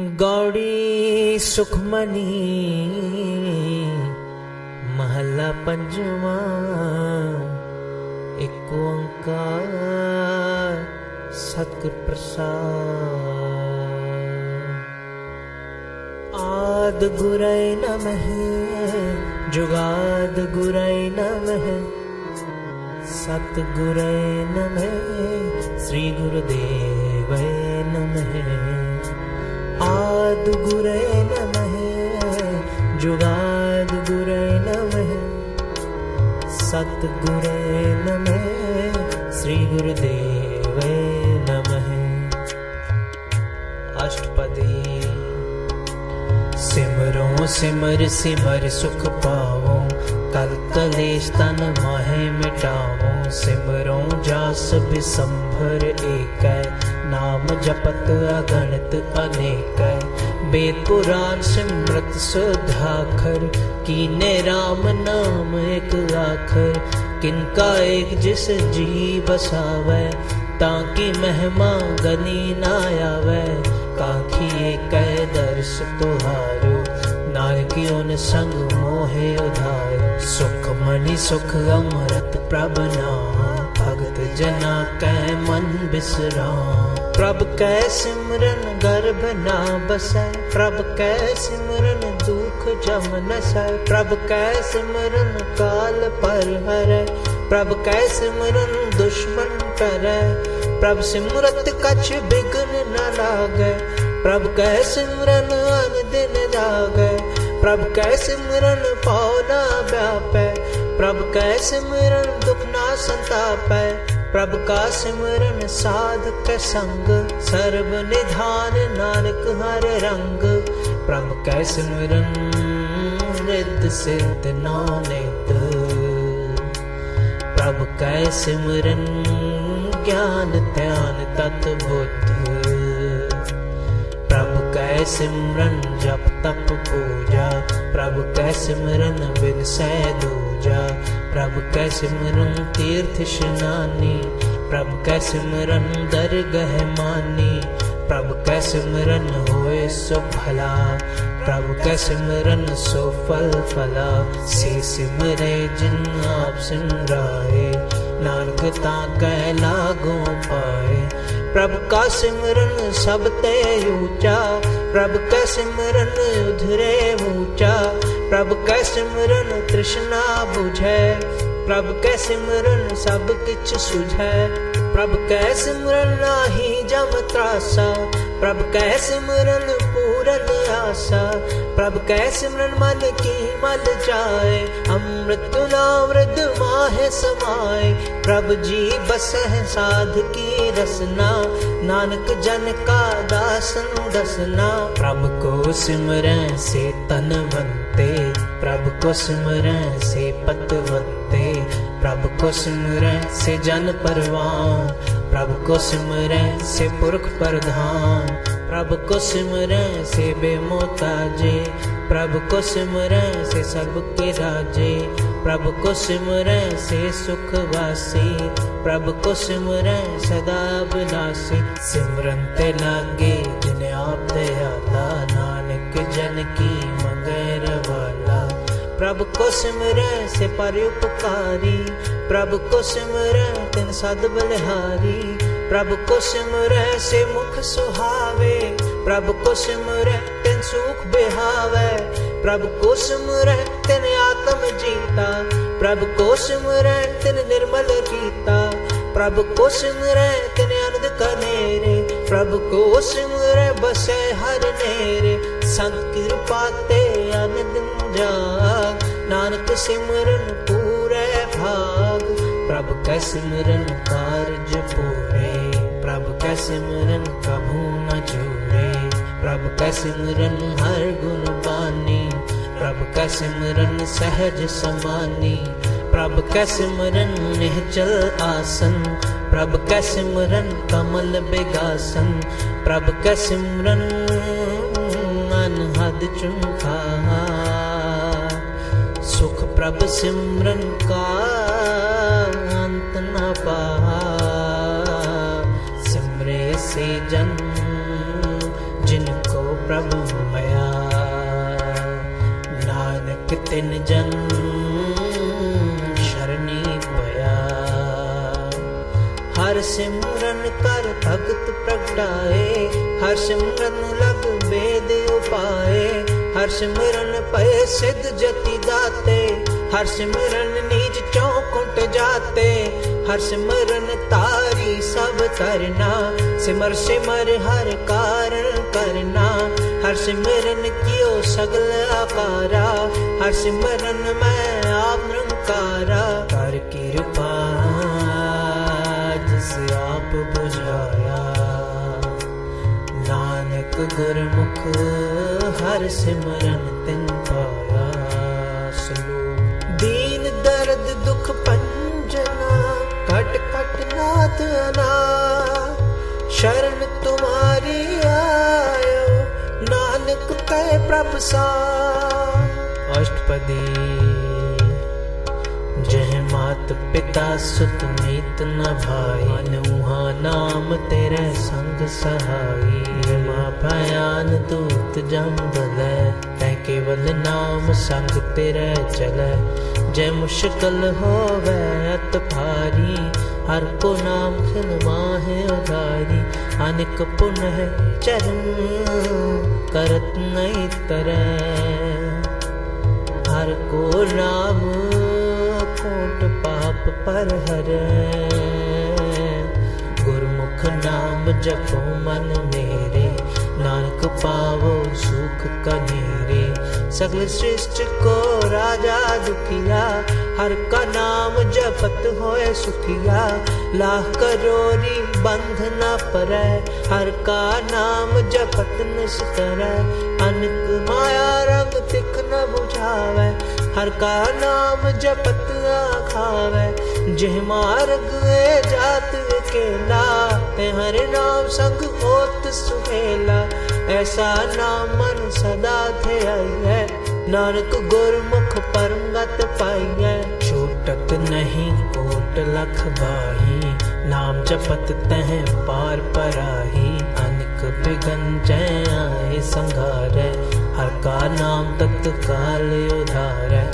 गौड़ी सुखमनी महला पंजवा एक ओंकार सतगुर प्रसाद आद गुरै नमः जुगाद गुरै नमः सतगुरै नमः श्री गुरुदेव नमः गुरै नमः जुगाद गुरै नमः। सतगुरै नमः श्री गुरुदेव नमः। अष्टपदी। सिमरो सिमर सिमर सुख पावो कल कलेश तन माहे मिटावो। सिमरो जास बिसंभर एक जपत अगणित अनेक वेद पुराण सिमरत सुधाखर कीने राम नाम एक आखर। किनका एक जिस जी बसावे ताकि महिमा गनी ना आवे। काखी एक दर्श तुहारो उन संग मोहे उधार। सुख मणि सुख अमृत प्रभ नाम, भगत जना कै मन बिसरा प्रभ कै सिमरन गर्भ ना बसै प्रभ कै सिमरन दुख जम नसै? प्रभ कै सिमरन काल पर हरै? प्रभ कै सिमरन दुश्मन टरै? प्रभ सिमरत कछ बिघन न लागै? प्रभ कै सिमरन अन दिन जागै? प्रभ कै सिमरन पाओ न व्यापै? प्रभ कै सिमरन दुख ना संतापै? प्रभ का सिमरन साध के संग सर्व निधान नानक हर रंग प्रभ कै सिमरन रिद्ध सिद्ध नानित प्रभ कै सिमरन ज्ञान ध्यान तत बुद्ध प्रभु कै सिमरन जप तप पूजा प्रभु कै सिमरन बिन सै दूजा प्रभु कै तीर्थ स्नानी प्रभु कै सिमरन दरगह मानी? प्रभु कै सिमरन होए सो भला? प्रभु कै सो फल फला? से सिमरे जिन आप सिमराए नानक ता कह लागो पाए। प्रभु का सिमरन सब ते ऊँचा? प्रभु का सिमरन उधरे ऊँचा? प्रभु के सिमरन तृष्णा बुझे? प्रभु के सिमरन सब किछ सुझे? प्रभु के सिमरन नाही जम त्रासा? प्रभु कै सिमरन पूरन आशा, प्रभु कै सिमरन मन की मल जाए, अमृत नामृत माहे समाए। प्रभु जी बस है साध की रसना, नानक जन का दासन दसना प्रभु को सिमरन से तन बनते, प्रभु को सिमरन से पत बनते। प्रभु को सिमरन से जन परवान प्रभु को सिमरन से पुरख प्रधान, प्रभु को सिमरन से बेमोताजे, प्रभु को सिमरन से सर्व के राजे, प्रभु को सिमरन से सुख वासी प्रभु को सिमरन सदा विनाशी सिमरन ते लागे जिन आप दयाला नानक जन की मंगैर वाला। प्रभु को सिमरन से परोपकारी प्रभु को सिमरन तिन सद बलिहारी प्रभु को सिमरन से मुख सुहावे प्रभु को सिमरन तिन सुख बिहावे प्रभु को सिमरन तिन आत्म जीता प्रभु को सिमरन तिन निर्मल रीता प्रभु को सिमरन तिन आनंद कनेरे प्रभु को सिमरन बसे हर नेरे संत कृपा ते आनंद जाग नानक सिमरन पूरे भाग प्रभु का सिमरन कारज पूरे प्रभु का सिमरन कभू न छूरे प्रभु का सिमरन हर गुण बानी? प्रभु का सहज समानी प्रभु का सिमरन निहचल आसन? प्रभु का सिमरन कमल बेगासन? प्रभु का सिमरन अनहद चुंखा सुख प्रभ सिमरन का पा सिमरे से जन, जिनको प्रभु भया नानक तिन जन, शरणी भया हर सिमरन कर भगत प्रगटाए, हर सिमरन लग वेद उपाए। हर सिमरन पय सिद्ध जति दाते, हर सिमरन निज चौकुट जाते। हर सिमरन तारी सब करना, सिमर सिमर हर कारण करना। हर सिमरन कियो सगल आकारा, हर सिमरन मैं आप निरंकारा कर कृपा जिस आप बुझाया। नानक गुरमुख हर सिमरन ਕਟ ਨਾਥ ਅਨਾ ਸ਼ਰਨ ਤੁਮਾਰੀ ਆਇਓ ਨਾਨਕ ਕਹਿ ਪ੍ਰਭ ਸਾ ਅਸ਼ਟਪਦੀ ਜਹ ਮਾਤ ਪਿਤਾ ਸੁਤ ਮੀਤ ਨ ਭਾਈ ਅਨੂਹਾ ਨਾਮ ਤੇਰੇ ਸੰਗ ਸਹਾਈ ਮਾ ਭਿਆਨ ਦੂਤ ਜਮ ਬਲੈ ਤੈ ਕੇਵਲ ਨਾਮ ਸੰਗ जय मुश्किल हो वैत भारी हर को नाम खिल माहे उधारी। अनिक पुनः चरण, करत नहीं तरह। हर को नाम कोट पाप पर हर। गुरमुख नाम जपो मन मेरे, नानक पावो सुख कनेरे। सगल सृष्टि को राजा दुखिया, हर का नाम जपत होए सुखिया। लाख करोरी बंध न पर, हर का नाम जपत निस कर अनक माया रंग तिख न बुझावे, हर का नाम जपत खावे जह मार्ग जात केला ते हर नाम संग होत सुहेला। ऐसा नाम मन सदा थे आई है। ਨਾਨਕ ਗੁਰਮੁਖ ਪਰਮਗਤ ਪਾਈਐ ਛੂਟਤ ਨਹੀਂ ਕੋਟ ਲਖ ਬਾਹੀ ਨਾਮ ਜਪਤ ਤਹ ਪਾਰ ਪਰਾਹੀ ਅਨਕ ਬਿਗਨ ਜੈ ਆਏ ਸੰਘਾਰੈ ਹਰ ਕਾ ਨਾਮ ਤਤ ਕਾਲ ਉਧਾਰੈ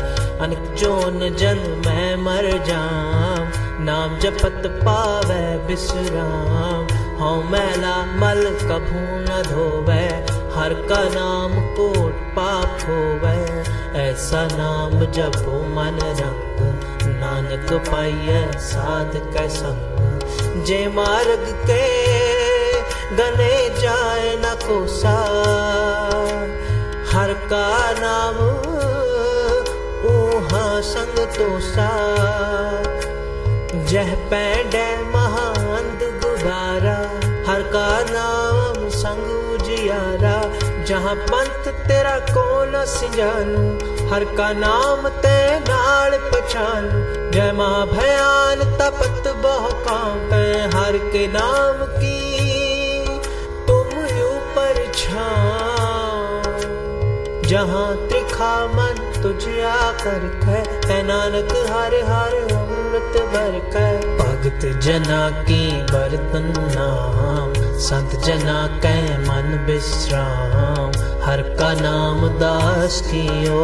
ਅਨਕ ਜੋਨ ਜਨ ਮੈਂ ਮਰ ਜਾਮ ਨਾਮ ਜਪਤ ਪਾਵੈ ਬਿਸਰਾਮ ਹਉ ਮੈਲਾ ਮਲ ਕਭੂ ਨ ਧੋਵੈ हर का नाम कोट पाप होवे, ऐसा नाम जपो मन रंग, नानक पाइय साध कै संग। जे मार्ग के गने जाए न कोसा, हर का नाम ऊहा संग तोसा। जह पैड महान गुबारा हर का नाम संग उजियारा। जहाँ पंथ तेरा को न सिंजानू, हर का नाम ते नाल पहचान जय माँ भयान तपत बहु कांपे हर के नाम की तुम यू पर जहाँ त्रिखा मन तुझ आकर कह नानक हर हर अमृत भर कह। भगत जना की बरतन नाम, संत जना कै मन विश्राम। हर का नाम दास कियो,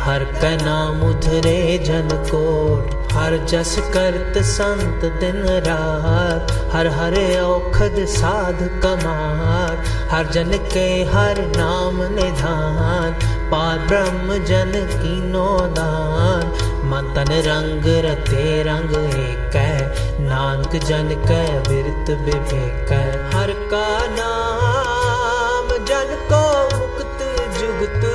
हर का नाम उधरे जन कोट। हर जस करत संत दिन रात, हर हरे औखद साध कमार। हर जन के हर नाम निधान, पार ब्रह्म जन कीनो दान। मन तन रंग रते रंग एक, नानक जन कै विरत विवेक। हर का नाम जन को मुक्त जुगत,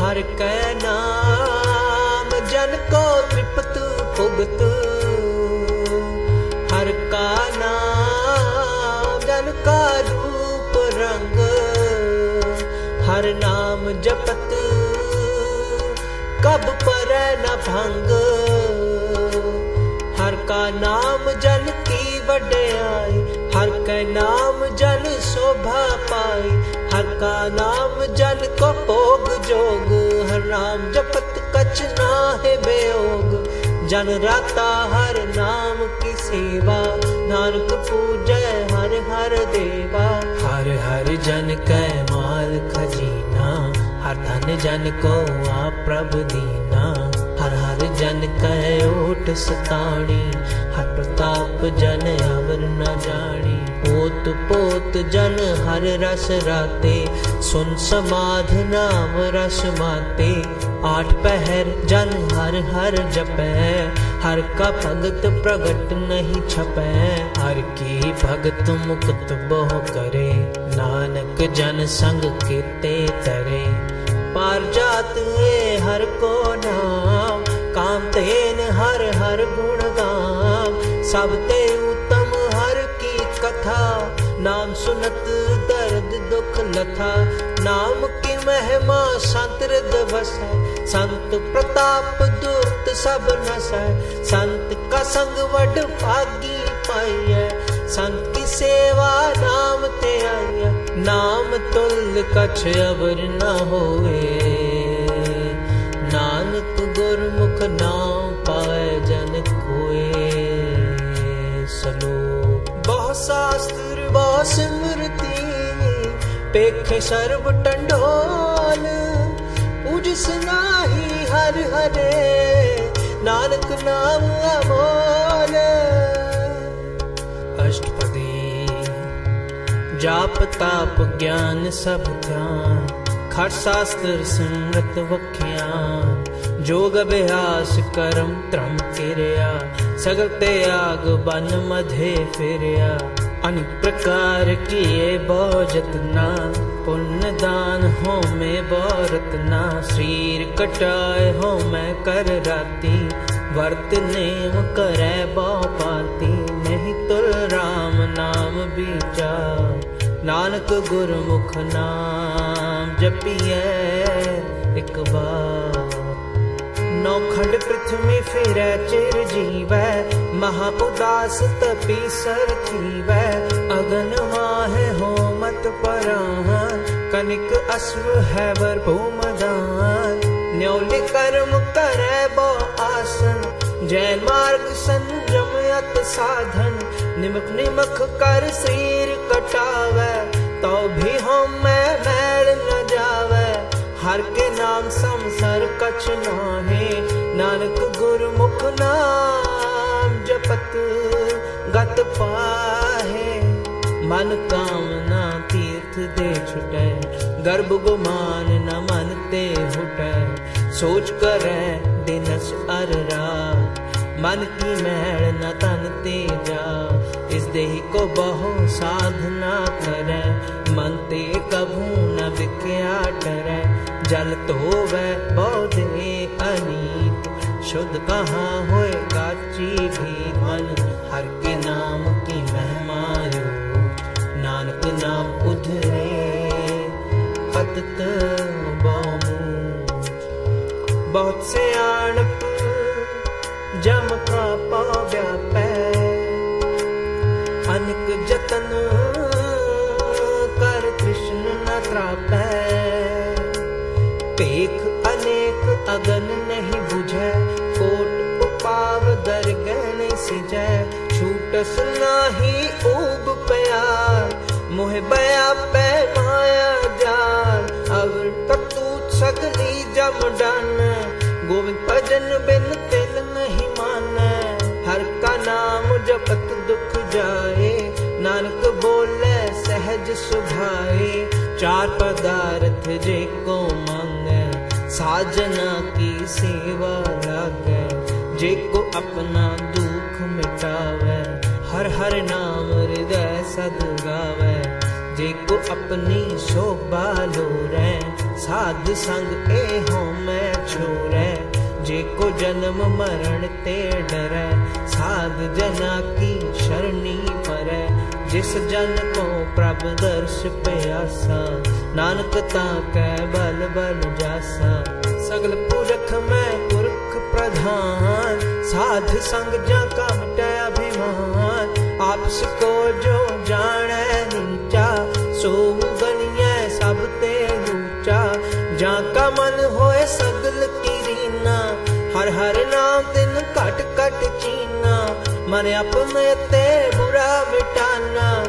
हर कै नाम जन को तृप्त भुगत। हर का नाम जन का रूप रंग, हर नाम जपत कब पर न भंग। हर का नाम जन की वड्याई, हर का नाम जन शोभा पाई। हर का नाम जन को भोग जोग, हर नाम जपत कछ ना है बेयोग। जन राता हर नाम की सेवा नानक पूजय हर हर देवा। हर हर जन कै माल खजीना हर धन जन को आप प्रभु दीना। हर हर जन कै ओट सताणी। हर प्रताप जन अवर न जानी पोत पोत जन हर रस राते। सुन समाध नाम रस माते। आठ पहर जन हर हर जपै। हर का भगत प्रगट नहीं छपै। हर की भगत मुक्त बोह करे। नानक जन संग केते तरे। पार जात हर को नाम काम तेन हर हर गुण गाम। सब ते उत्तम हर की कथा, नाम सुनत दर्द दुख लथा। नाम की महिमा संत बसै, संत प्रताप दुर्त सब नसै। संत का संग वड भागी पाइय, संत की सेवा नाम ते आइय। नाम तुल कछ अबर न होए नानक गुरमुख नाम पाए जन कोए सलो बहु शास्त्र बहु स्मृति पेखे सर्व टंडोल पूज नाही हर हरे नानक नाम अमोल अष्टपदी जाप, ताप, ज्ञान, सब ध्यान खट शास्त्र सिमरत वख्यान। जोग, अभ्यास, करम, त्रम, किरया। सगल त्याग, बन, मधे, फिरया। अनेक प्रकार किए बहु पुण्य दान हो में बरतना शरीर कटाए हो मैं, कर राती। वर्त, नेम, करे पाती। नहीं तुल राम नाम बीचा नानक गुरमुख नाम जपिए एक बार नौखंड पृथ्वी फिर चिर जीवै महा उदास तपी सर थीवै अगन माहे हो मत परान कनिक अश्व है वर भूमदान न्योल कर्म करे बो आसन जैन मार्ग संजम अत साधन निमक निमक कर सिर कटावे तो भी हम मैं मैल न जावे। हर के नाम संसर कछ नाहे। नानक गुरमुख नाम जपत गत पाहे। मन कामना तीर्थ दे छुटे। गर्भ गुमान न मन ते हुटे। सोच करे दिनस अर रात। मन की मैल न तन ते जा इस देही को बहु साधना कर मन ते कभू न बिख्या डरे जल धोवै बौधे अनीत। शुद्ध कहाँ होए काची भी मन। हर के नाम की महिमायो नानक नाम उधरे। पतत बहुत से आणप जम का पाव्या पै। अनिक जतन कर कृष्ण न त्रापै। पेख अनेक अगन नहीं बुझे। कोट उपाव दर गहन सिजै। छूटस नाही ऊब प्यार। मोह बया पै माया जान अवर कतूत सगली जम डन। गोविंद भजन बिन तिल नहीं माने। नाम जपत दुख जाए, नानक बोले सहज सुभाए। चार पदार्थ जे को मांग, साजना की सेवा लागे। जे को अपना दुख मिटावे, हर हर नाम हृदय सद गावे जे को अपनी शोभा लोरे साध संग ए हो मैं छोरे जे को जन्म मरण ते डरे साध जना की शरणी परे जिस जन को प्रभ दर्श प्यासा नानक कै बल बल जासा। सगल पुरख मैं पुरख प्रधान, साध संग जा का अभिमान। आपस को जो जाने नीचा, सो हर नाम दिन कट कट चीना मन अपने ते बुरा मिटाना।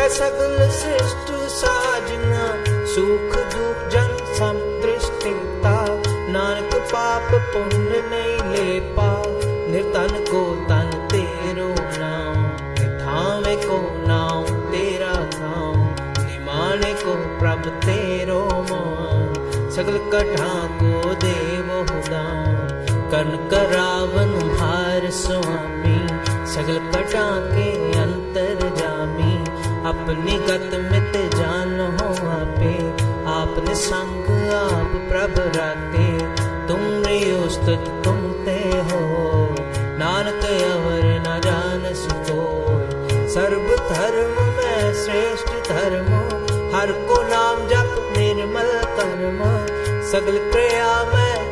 है सगल श्रेष्ठ साजना। सुख दुख जन संतृष्टिता। नानक पाप पुण्य नहीं ले पा। निर्तन को तन तेरो नाम। निथावे को नाम तेरा नाम निमाने को प्रभ तेरो मान। सगल कठा को देव दाम कन करावन भार स्वामी, सगल कटा के अंतर जामी। अपनी गत मित जान हो आपे, आपने संग आप प्रभ राते तुम उस्तुत तुम ते हो, नानक अवर न जान सको सर्व धर्म में श्रेष्ठ धर्म, हर को नाम जप निर्मल कर्म। सगल क्रिया में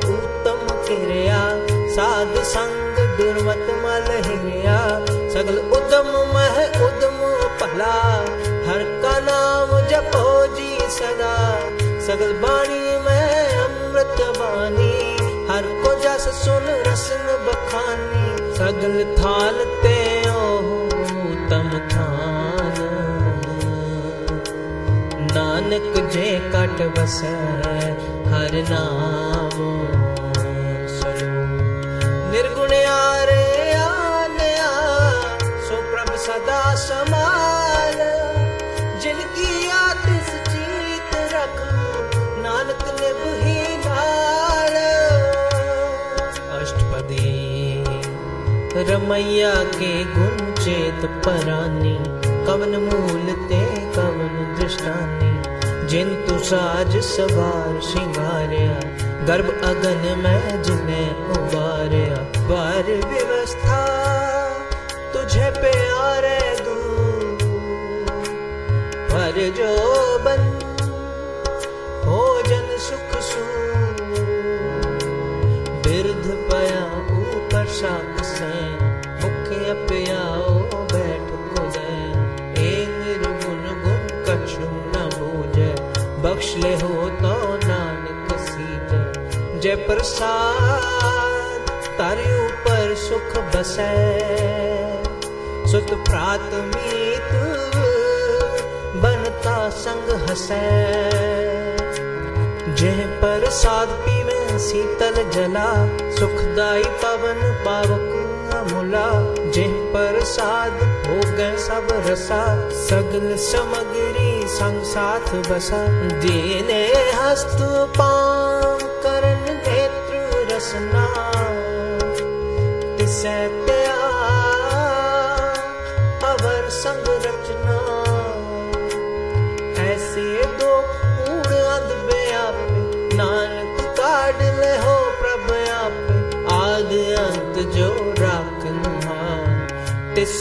क्रिया साध संग दुर्मत मल हिया सगल उदम मह उदम भला हर का नाम जपो जी सदा। सगल बाणी में अमृत बानी। हर को जस सुन रसन बखानी। सगल थाल ते तम थान। नानक जे कट बस, हर नाम सदा समाल जिनकी आतिस जीत रख नानक निभही लाल अष्टपदी रमैया के गुण चेत परानी कवन मूल ते कवन दृष्टानी जिंतु साज सवार सिंगारिया गर्भ अगन में जिन्हें उबारिया बार व्यवस्था तुझे जो बन, भोजन सुख सू बिरध पया ऊपर शाक से मुख्य प्याओ बैठ खुदे ए निर्गुण गुण कछु न बूझे, बख्श ले हो तो नानक सीजे। जय प्रसाद, तारे ऊपर सुख बसै। सुत प्रातमीत बनता संग हसै। जह प्रसाद पीवे शीतल जला। सुखदाई पवन पावक मुला। प्रसाद हो गए सब रसा। सगल समग्री संग साथ बसा। देने हस्त पाम करन नेत्र रसना। तिसै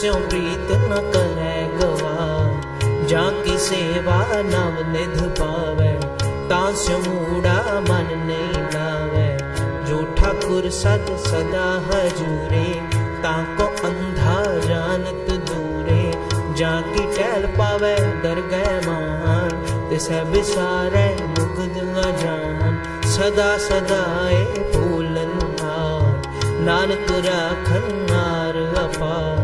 तिस्यों प्रीत न करे गवा जा की सेवा नव निध पावे, तास्यो मूड़ा मन नहीं लावे। जो ठाकुर सद सदा हजूरे, ताको अंधा जानत दूरे। जाकी टहल पावे डर गए मान तिसे बिसारे मुगद न जान। सदा सदाए फूलन नानक राखन नार अपार।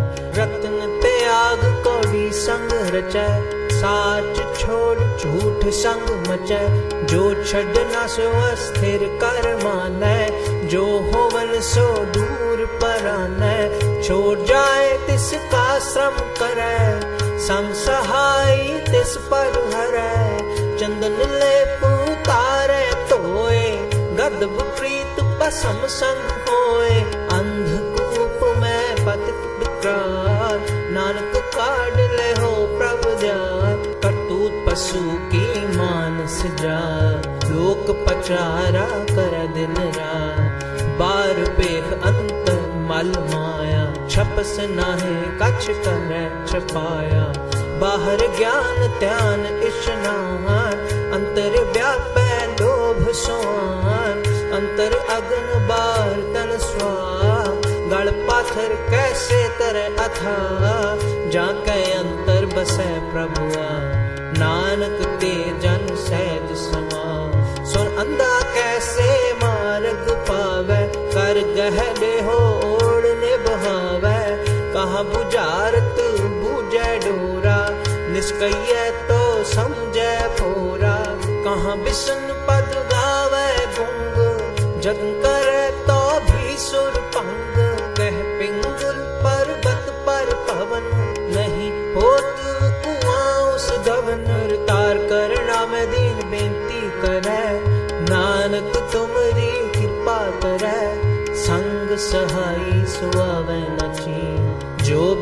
संग रचै, साच छोड़, झूठ संग मचै। जो छड़ना सो अस्थिर कर मानै, जो होवन सो दूर परानै छोड़ जाए तिसका श्रम करे संग सहाय तिस पर हरै। चंदन ले पुतारे तोए, गदब प्रीत पसम संग होए। पचारा कर दिन रात। बार पेख अंतर मल माया। छपस नाहे कछ कर छपाया। बाहर ज्ञान ध्यान इशनान अंतर व्यापै लोभ सोआन अंतर अगन बार तन स्वा गल पाथर कैसे तर अथा जाके अंतर बसै प्रभुआ। नानक ते गहले हो ओढ़ने बहावे कहाँ बुझारत बुझे डोरा कहिए तो समझे फोरा कहा बिसन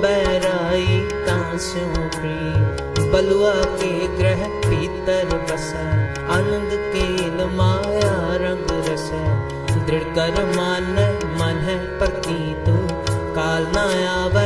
बैराई प्री बलुआ के ग्रह पीतर बस आनंद केल माया रंग रस दृढ़ कर मान मन है प्रतीत, काल न आवे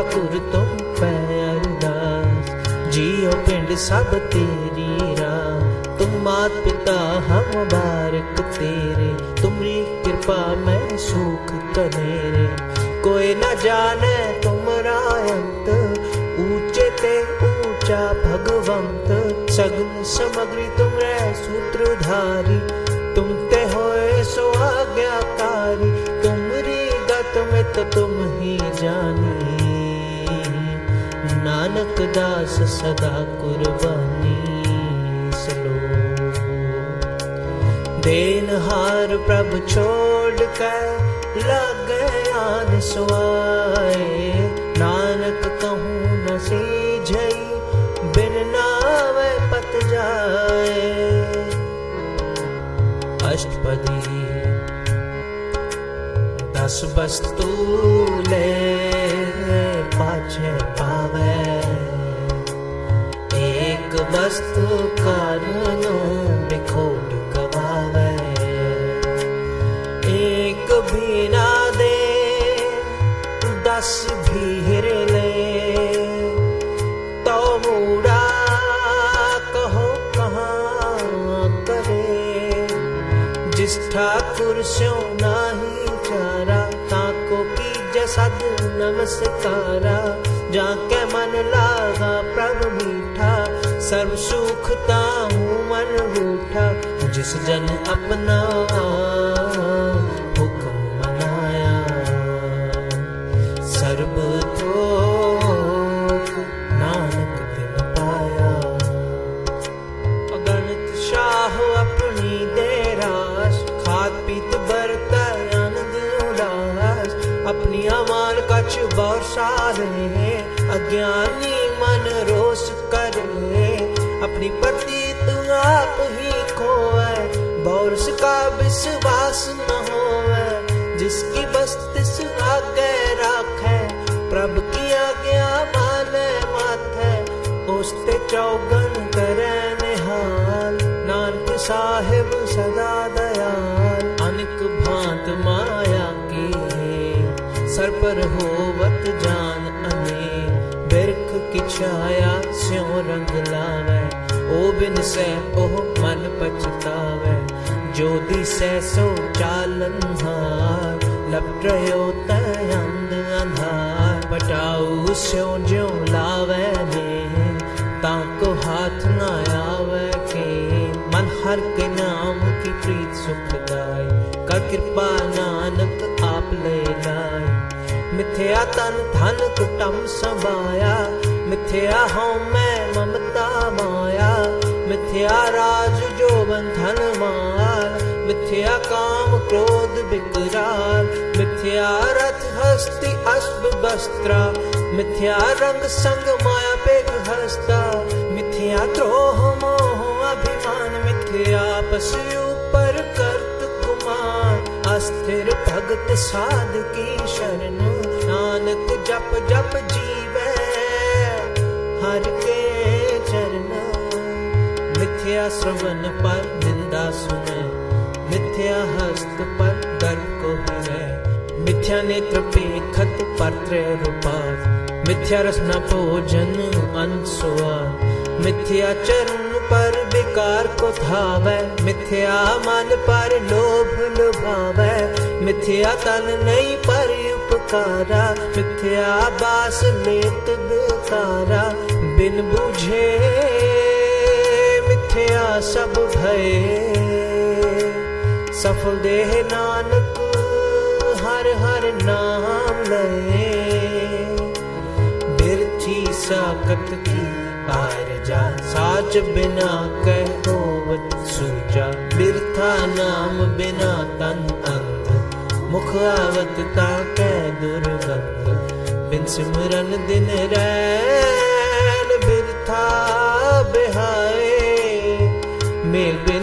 ठाकुर तुम पै अरदास जियो पिंड सब तेरी राह। तुम मात पिता हम बारक तेरे। तुमरी कृपा में सुख कनेरे कोई न जाने तुमरा अंत। ऊँचे ते ऊँचा भगवंत। सगुन समग्री तुमरे सूत्रधारी तुम ते होए सो आज्ञाकारी। तुमरी गत में तो तुम ही जानी। नानक दास सदा कुर्बानी सलो देन हार प्रभ छोड़ कर लग आन सुआए नानक कहूँ न सीझई बिन नावे पत जाए अष्टपदी दस वस्तु ले एक वस्तु कानूनो बिखोट गवावे एक भी ना दे दस भी हिर ले तो मूड़ा कहो कहाँ करे जिस ठाकुर स्यो नाही चारा ताको की जसद नमस्कारा जाके मन लागा प्रभ मीठा सर्व सुखता हूँ मन रूठा जिस जन अपना आप ही खोए बौरस का विश्वास न हो जिसकी बस्तिस आगे राखे। प्रभ की आज्ञा माने माथे। उस्ते चौगन करे निहाल। नानक साहिब सदा दयाल। अनिक भांत माया की सर पर होवत जान अने बिरख की छाया स्यों रंग लावे। ओ बिन से ओह मन पछतावे जो दिसे सो चालन हार लपटयो तयंद अंधार बटाऊ स्यो ज्यो लावे ने ताको हाथ न आवे के मन हर के नाम की प्रीत सुख दाय कर कृपा नानक आप ले लाए मिथ्या तन धन कुटम समाया मिथ्या हूँ मैं ममता माया मिथ्या राज जो बंधन माल मिथ्या काम क्रोध विकराल मिथ्या रथ हस्ति अश्व वस्त्रा, मिथ्या रंग संग माया पेग हस्ता मिथ्या द्रोह मोह अभिमान, मिथ्या पशु पर कर्त कुमार, अस्थिर भगत साध की शरण, नानक जप जप जीव, हर के मिथ्या श्रवण पर, निंदा सुने। मिथ्या हस्त पर गर्व को है। मिथ्या नेत्र पे खत पत्र रूपात मिथ्या रसना भोजन अनसुआ। मिथ्या चरण पर विकार को धावे। मिथ्या मन पर लोभ लुभावे। मिथ्या तन नहीं पर उपकारा। मिथ्या बास लेत बेकारा बिन बुझे मिथ्या सब भय सफल देह नानक हर हर नाम लए बिरथी साकत की पार जा साच बिना कह होवत सूजा बिरथा नाम बिना तन अंग मुख आवत ता कै दुर्गंध बिन सिमरन दिन रैन बिरथा बिहाए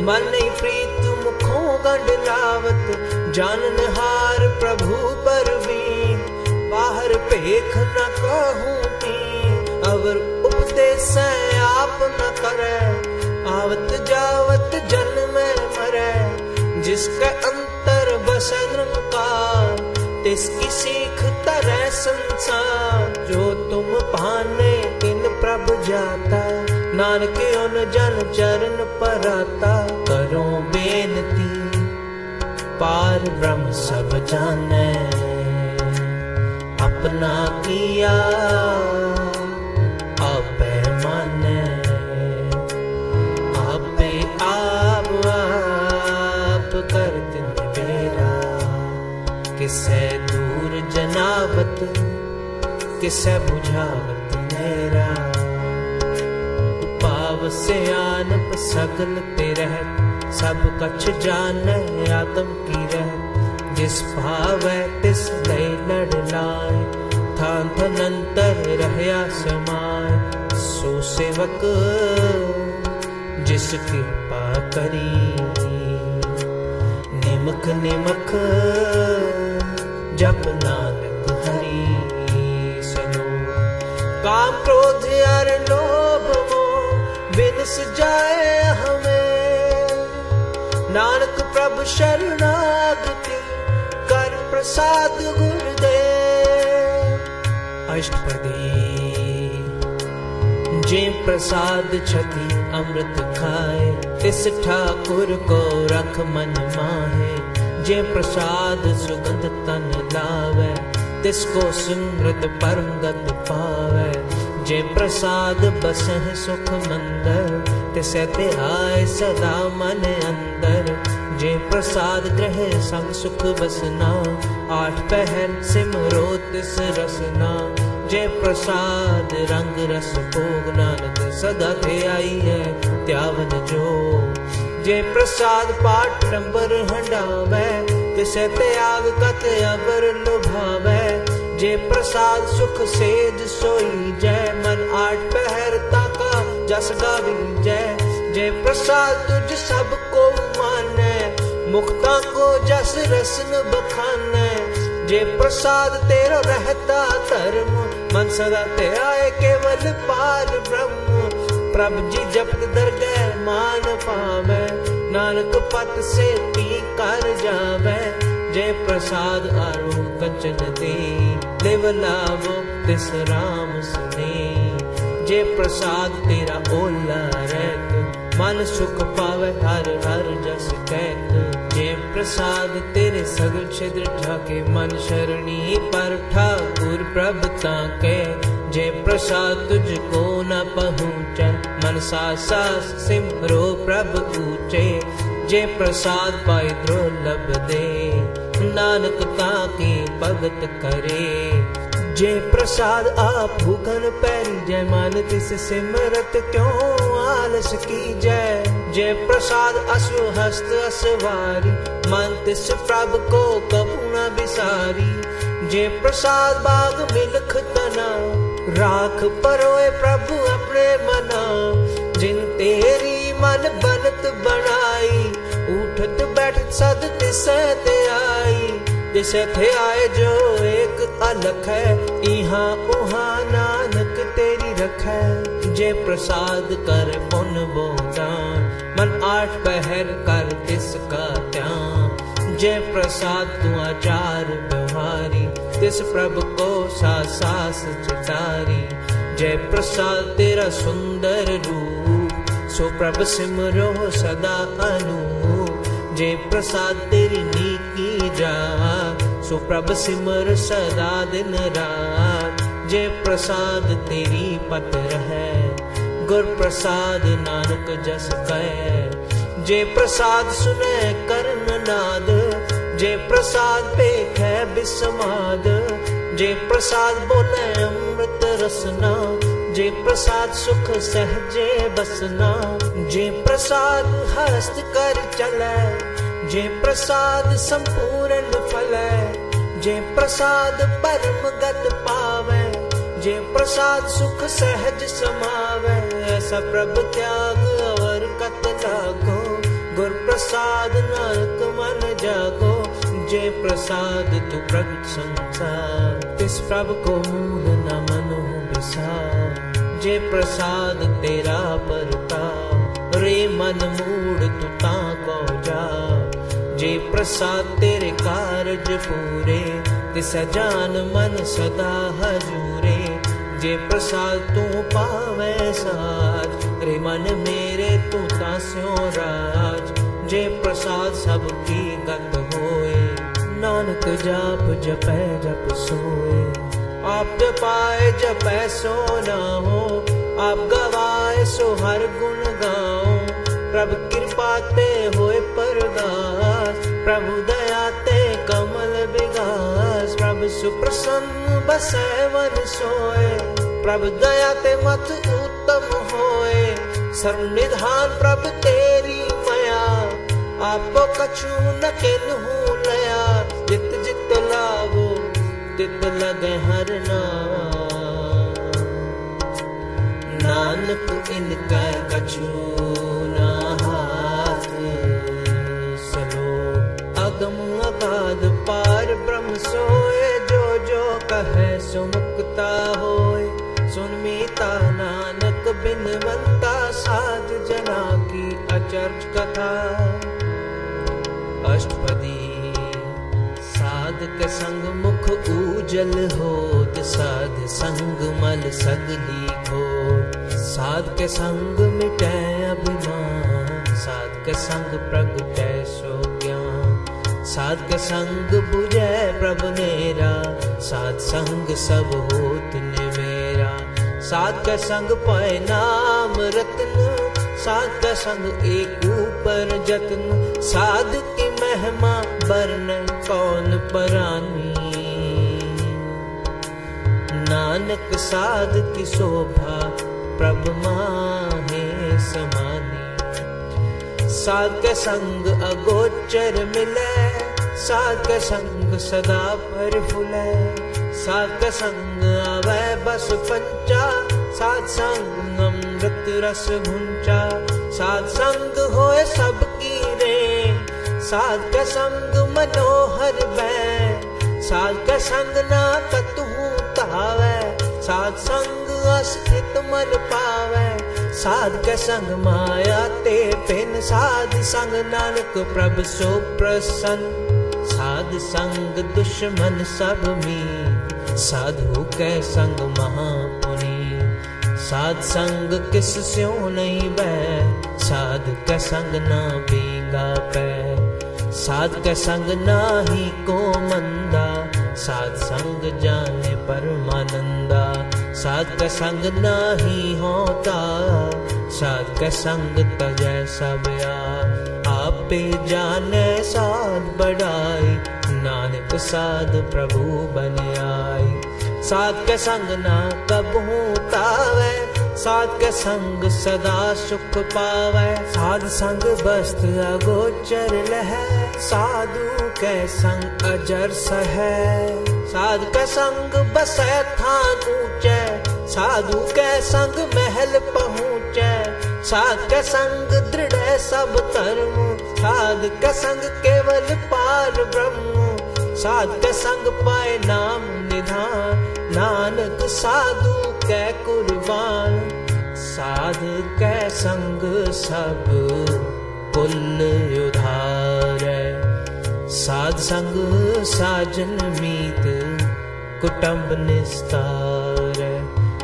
मन नहीं प्रीत मुखों गंड लावत। जानन हार प्रभु परवीन बाहर पेख न कहूँ पीन अवर उपदेश आप न करे आवत जावत जन्म मरे जिसका अंतर बस निरंकार तिसकी सीख तरह संसार जो तुम पाने इन प्रभु जाता। नानक उन जन चरण पराता करो बेनती, पार ब्रह्म सब जाने। अपना किया आपे माने। आपे आप किसे दूर जनावत, किसे बुझावत पाव से आनप सगल ते रहत सब कछ जान आत्म की रहत जिस भावै तिस लय लड़ लाए थान थनंतर रहया समाय सो सेवक जिस कृपा करी। निमक निमक जप नानक हरि, सनो। काम क्रोध यार लोभ बिनस जाए हमें। नानक प्रभु शरणागति, कर प्रसाद गुरुदेव अष्टपदी जे प्रसाद छति अमृत खाए, तिस ठाकुर को रख मन माहे। जे प्रसाद सुगंध तन लावे तिसको सिमृत परम गत पावे। जे प्रसाद बसह सुख मंदर तिसे ते सदा मन अंदर। जे प्रसाद ग्रह संग सुख बसना, आठ पहर सिमरो तिस रसना जे प्रसाद रंग रस भोग नानक, सदा थे आई है त्यावन जो जे प्रसाद पाठ नंबर हंडावे तिसे त्याग कत अबर लुभावे। जे प्रसाद सुख सेज सोई जय मन आठ पहर ताका जस गावी जय जे प्रसाद तुझ सबको माने, मुक्ता को जस रसन बखाने। जे प्रसाद तेरा रहता धर्म, मन सदा ते आए केवल पार ब्रह्म। प्रभ जी जपत दरगह मान पावे, नानक पत से पी कर जावे। जय प्रसाद आरो कंचन दे। देव लाभो तिस राम सुने जय प्रसाद तेरा ओला रहत मन सुख पावे हर हर जस कहत जे प्रसाद तेरे सगल छिद्र ठाके मन शरणी पर ठाकुर प्रभ ताके जे प्रसाद तुझको न पहुँचे मन सा सास सिमरो प्रभ ऊँचे जे प्रसाद पाए दुर्लभ दे नानक ताके भगत करे। जे प्रसाद आप भूखन पैरी, जय मान तिस सिमरत क्यों? आलस की जय। जय प्रसाद अश्व हस्त असवारी मन तिस प्रभ को कपूना बिसारी। जे प्रसाद बाग मिलख तना, राख परोए प्रभु अपने मना। जिन तेरी मन बनत बनाई उठत बैठत सद तिसे ते आई। जिसे थे आए जो एक अलख है। इहा उहा नानक तेरी रखै। जे प्रसाद कर पुन बोदान मन आठ पहर कर तिसका त्यान। जे प्रसाद तू आचार व्यवहारी तिस प्रभु को सा सास चितारी। जय प्रसाद तेरा सुंदर रूप। सो प्रभ सिमरो सदा अनु जय प्रसाद तेरी नीति जा। सुप्रभ सिमर सदा दिन रात। जय प्रसाद तेरी पत है। गुर प्रसाद नानक जस कह। जय प्रसाद सुने कर्ण नाद। जय प्रसाद है बिस्माद। जय प्रसाद बोले अमृत रसना। जे प्रसाद सुख सहजे बसना। जे प्रसाद हस्त कर चले। जे प्रसाद संपूर्ण फले जे प्रसाद परम गत पावे जे प्रसाद सुख सहज समावे ऐसा प्रभु त्याग और कत लागो गुर प्रसाद नानक मन जागो, जे प्रसाद तू प्रगट संसार। इस प्रभु को मूल न मनो बिसार जे प्रसाद तेरा प्रसाद तेरे कारज पूरे तिस जान मन सदा हजूरे। जे प्रसाद तू पावे साज रे मन मेरे तू तास्यो राज। जे प्रसाद सबकी गत होए, नानक जाप जपै जप सोए। आप जपाए जपै सो ना हो आप गवाए सो हर गुण गाओ। प्रभु कृपा ते होए परदास। प्रभु दया ते कमल विगास प्रभु सुप्रसन्न बसै वन सोए। प्रभु दया ते मत उत्तम होए। सर्व निधान प्रभु तेरी मया, आपो कछु न किन्हू लया। जित जित लावो, तित लगे हर नानक इनका कछु सोए, जो जो कहे, सुमुक्ता होए। सुन मीता नानक बिनवंता साध जना की अचर्ज कथा। अष्टपदी साध के संग मुख उजल होत, साध संग मल सगली घोर। साध के संग मिटै अभिमान साध के संग प्रगटै सो साध के संग बुझै प्रभु नेरा साध संग सब होत ने मेरा। साध के संग पाए नाम रत्न, साध का संग एक ऊपर जतन। साध की महिमा बरन कौन परानी? नानक साध की शोभा प्रभ माहे समानी। साध के संग अगोचर मिले साध के संग सदा पर फुले साध के संग आवे बस पंचा साध संग अमृत रस भुंचा। साध संग होए सबकी रे साध का संग मनोहर बै साध का संग ना कतहू तावे साध संग अस्थित मन पावे। साध का संग माया, ते पिन साध संग नानक प्रभ सो प्रसन्न। साध संग दुश्मन सब मी साधु के संग महापुनि। साध संग किस स्यो नहीं बै साध का संग ना बीगा पै साध का संग ना ही को मंदा। साध संग जाने परमानंदा का संग नाही होता का संग तजै सब आपे जाने साध बढ़ाई, नानक साध प्रभु बन आई साध के संग ना कब तावे साध के संग सदा सुख पावे। साध संग बस्त अगोचर लह, साधु के संग अजर सह। साध के संग बसे थान ऊँचे, साधु के संग महल पहुँचे। साध के संग दृढ़ सब धर्म, साध के संग केवल पार ब्रह्म। साध के संग पाए नाम निधान, नानक साधु के कुर्बान। साध कै संग सब पुल उधार साध संग साजन मीत कुटुंब निस्तार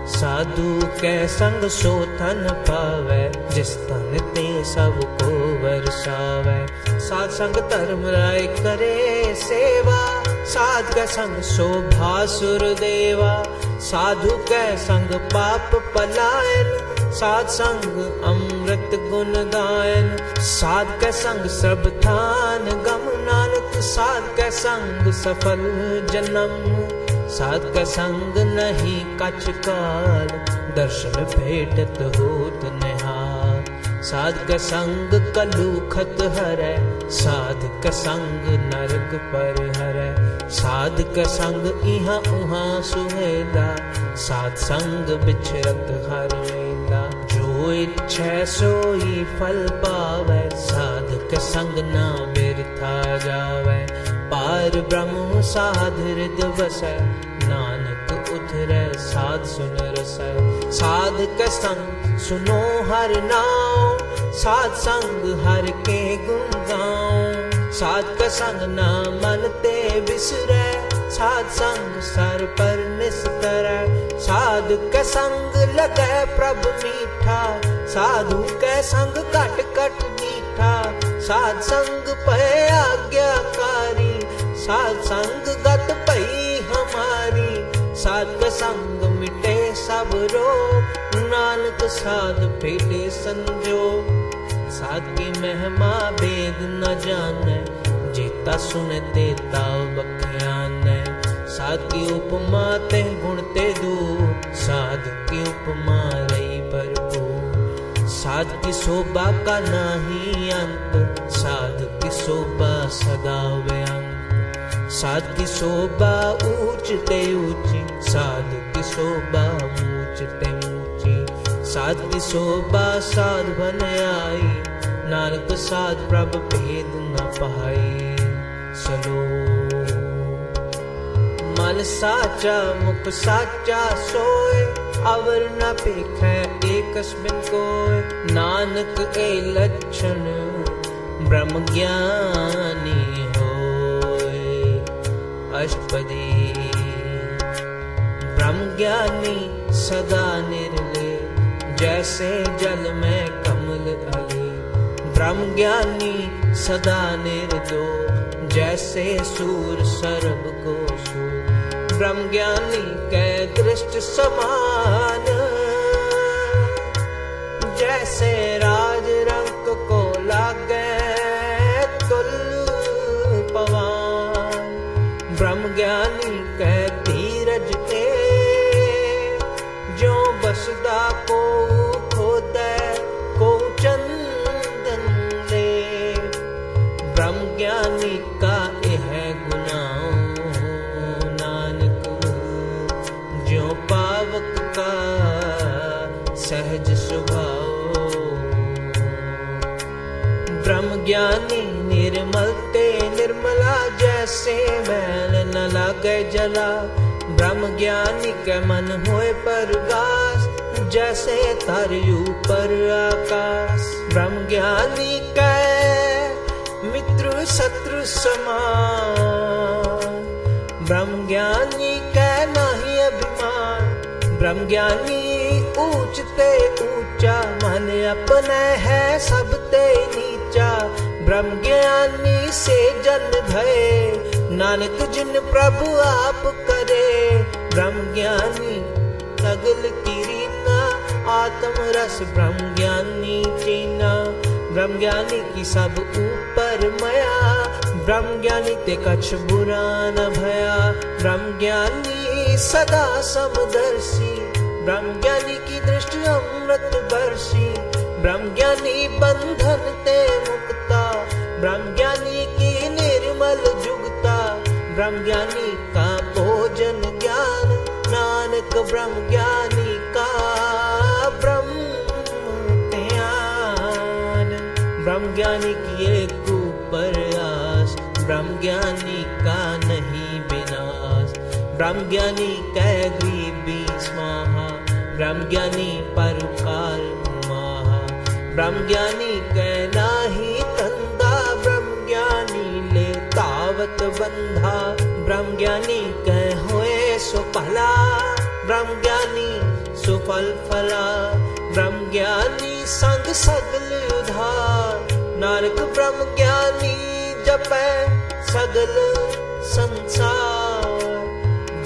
साधु के संग सोथन पावे। जिस तन ते सबको वर्षावे साध संग धर्म राय करे सेवा। साध कै संग शोभा सुर देवा। साधु के संग पाप पलायन। साध संग अमृत गुण गायन। साध कै संग सब थान गम नानक। साध कै संग सफल जन्म साध कै संग नहीं कछ काल दर्शन भेटत होत निहार साध कै संग कलू खत हरै साध कै संग नरक पर हरै साध कै संग इहाँ उहाँ सुहेला साध संग बिछरत हर वेला जो इच्छै सोई फल पावै पार ब्रह्म साध हृद बसै नानक उधर साध सुन रसै। साध कै संग सुनो हर नाम साध संग हर के गुण गाऊं साध कै संग ना मन ते बिसरै, साध संग सर पर निस्तर साध कै संग लगै प्रभ मीठा, साधु के संग कट कट मीठा। साध संग पै आज्ञाकारी साध संग गत पई हमारी। कै संग मिटे सब रोग नानक साध फेटे संजोग साध की महिमा वेद न जाने। जेता सुनते ताव बख्यान साध की उपमा ते गुण ते दू साध की उपमा रही भरपूर। साध की शोभा का नाही अंत। साध की शोभा सदा व्यंग साध की शोभा ऊंच ते ऊँची साध की शोभा ऊंच ते ऊँची साध की शोभा साध बन आई नानक साध प्रभ भेद न पाई चलो मन साचा मुख साचा सोए अवर न पेख एक कोय नानक ए लक्षण ब्रह्म ज्ञानी होए अष्टपदी। ब्रह्म ज्ञानी सदा निर्ले, जैसे जल में कमल अली ब्रह्म ज्ञानी सदा निर्दो, जैसे सूर सर्व को सूर ब्रह्म ज्ञानी कै दृष्ट समान, जैसे राज ज्ञानी निर्मल, ते निर्मला जैसे मैल न लागे जला। ब्रह्म ज्ञानी के मन होए परगास जैसे तरयू पर आकाश। ब्रह्म ज्ञानी के मित्र शत्रु समान। ब्रह्म ज्ञानी के नाही अभिमान। ब्रह्म ज्ञानी ऊंच ते ऊँचा, मन अपने है सब ते नीचा। ब्रह्म ज्ञानी से जन भय। नानक, जिन प्रभु आप करे। ब्रह्म ज्ञानी सगल की आत्म रस ब्रह्म ज्ञानी चीना ब्रह्म ज्ञानी की सब ऊपर मया। ब्रह्म ज्ञानी ते कछ बुरा न भया। ब्रह्म ज्ञानी सदा समदर्शी। ब्रह्म ज्ञानी की दृष्टि अमृत बरसी। ब्रह्म ज्ञानी बंधन ते मुक्ता ब्रह्म ज्ञानी की निर्मल जुगता ब्रह्म ज्ञानी का भोजन ज्ञान, नानक ब्रह्म ज्ञानी का ब्रह्म ज्ञानी किए कुप्रयास ब्रह्म ज्ञानी का नहीं विनाश। ब्रह्म ज्ञानी कह गरीबी स्वाहा ब्रह्म ज्ञानी परकाल माहा। ब्रह्म ज्ञानी कहना ही तावत बंधा ब्रह्म ज्ञानी कह हुए सो पहला ब्रह्म ज्ञानी सुफल फला। ब्रह्म ज्ञानी संग सगल उधार नानक ब्रह्म ज्ञानी जपै सगल संसार।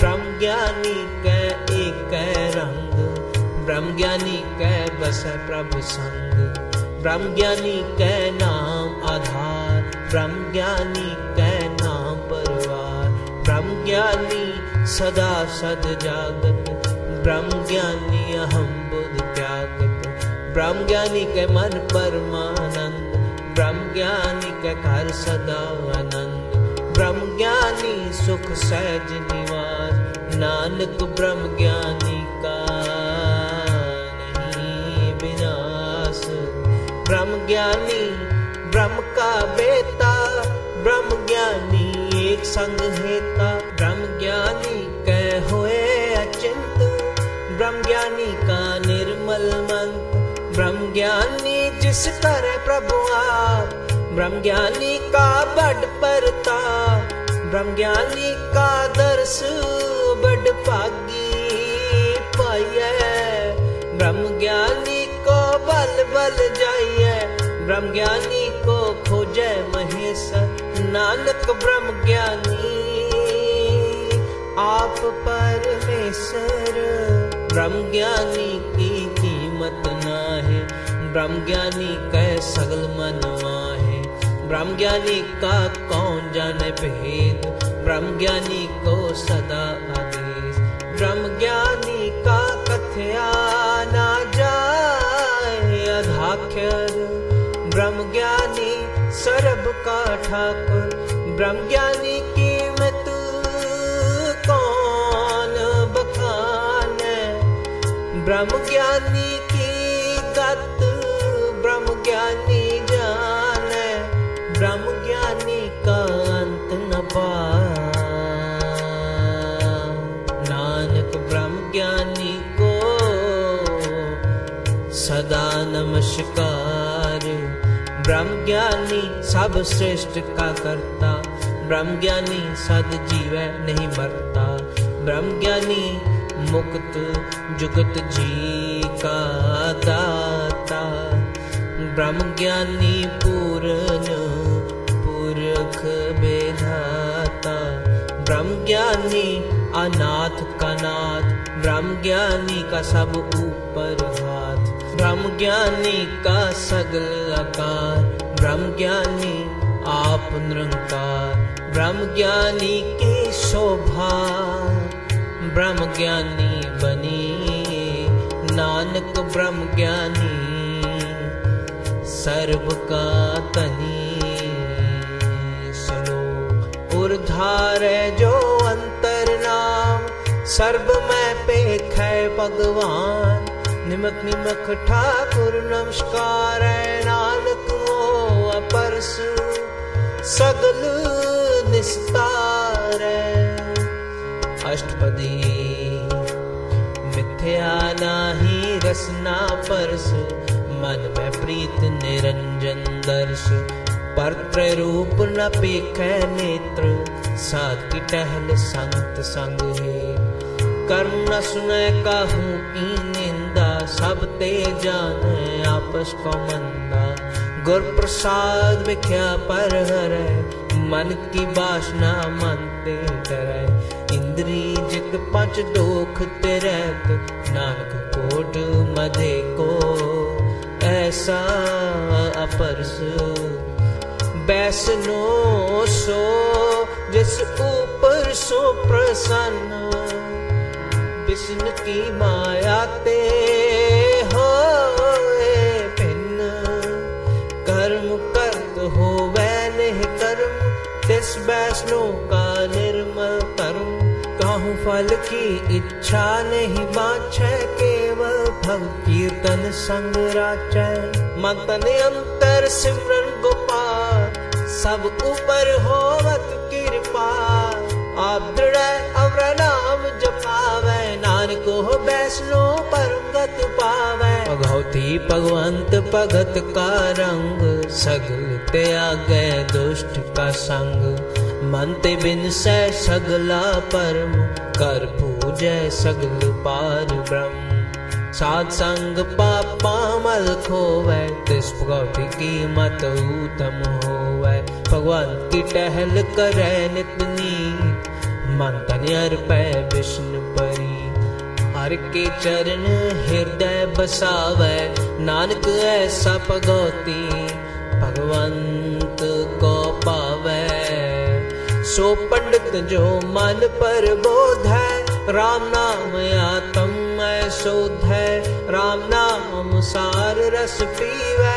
ब्रह्म ज्ञानी कै एक रंग। ब्रह्म ज्ञानी कै बस प्रभु संग। ब्रह्म ज्ञानी कै नाम आधार। ब्रह्म ज्ञानी ज्ञानी सदा सद जागत। ब्रह्म ज्ञानी अहम बुद्ध त्यागत। ब्रह्म ज्ञानी के मन परमानंद। ब्रह्म ज्ञानी के घर सदा आनंद। ब्रह्म ज्ञानी सुख सहज निवास नानक ब्रह्म ज्ञानी का नहीं विनाश। ब्रह्म ज्ञानी, ब्रह्म का बेटा। ब्रह्म ज्ञानी एक संग हेता ब्रह्म ज्ञानी कह हुए अचिंत। ब्रह्म ज्ञानी का निर्मल मंत्र ब्रह्म ज्ञानी जिस तरह प्रभु आप। ब्रह्म ज्ञानी का बड़ परता ब्रह्म ज्ञानी का दर्श बड़ पागी पाइए। ब्रह्म ज्ञानी को बल बल जाइए ब्रह्म ज्ञानी को खोजे महेश। नानक ब्रह्म ज्ञानी आप परमेश्वर ब्रह्म ज्ञानी की कीमत ना है। ब्रह्म ज्ञानी कै सगल मनवा है। ब्रह्म ज्ञानी का कौन जाने भेद? ब्रह्म ज्ञानी को सदा आदेश। ब्रह्म ज्ञानी का कथया ना का ठाकुर ब्रह्म ज्ञानी की मत ब्रह्म ज्ञानी की गत ब्रह्म ज्ञानी जान ब्रह्म ज्ञानी का अंत न पा नानक ब्रह्म ज्ञानी को सदा नमस्कार। ब्रह्म ज्ञानी सब श्रेष्ठ का करता। ब्रह्म ज्ञानी सद जीव नहीं मरता। ब्रह्म ज्ञानी मुक्त जुगत जी का दाता। ब्रह्म ज्ञानी पूर्ण पुरख बेधाता। ब्रह्म ज्ञानी अनाथ का नाथ ब्रह्म ज्ञानी का सब ऊपर हाथ। ब्रह्म ज्ञानी का सगल आकार ब्रह्म ज्ञानी आप निरंकार ब्रह्म ज्ञानी की शोभा ब्रह्म ज्ञानी बनी। नानक ब्रह्म ज्ञानी सर्व का तनी। सुनो उर्धार जो अंतर नाम सर्व में पेख है भगवान। निमक निमक ठाकुर नमस्कार निस्तार अष्टपदी मिथ्या नाही रसना परस। मन में प्रीत निरंजन दर्श। पर रूप न पेख नेत्र। सात की टहल संत संग है। कर्म न सुने कहूँ की निंदा सब ते जान आपस को मंदा। गुर प्रसाद विख्या पर हरे मन की बासना मनते डरे इंद्री जित पंच दोख तिरत नानक कोट मधे को। ऐसा अपरस। बैसनो सो, जिस ऊपर सो प्रसन्न। विष्णु की माया ते बैष्णो का निर्मल कर्म कहूँ फल की इच्छा नहीं बाछे, केवल भव कीर्तन संग मतन अंतर सिमरन गो सब ऊपर होवत कृपा। आप दृढ़ अवर नाम जपावे, नानक हो वैष्णो परम गत पावे। भगवती भगवंत भगत का रंग, सगल त्यागे दुष्ट का संग। मन ते बिन से सगला परम कर पूजय सगल पार ब्रह्म साध संग पापा मल खोवे तिस भगवती की मत उत्तम होवे भगवान की टहल करे नितनी मन तन अर्पै विष्णु परी हर के चरण हृदय बसावे नानक ऐसा भगवती भगवंत सो पंडित जो मन पर बोध है, राम नाम आत्म शोध है राम नाम सार रस पीवे,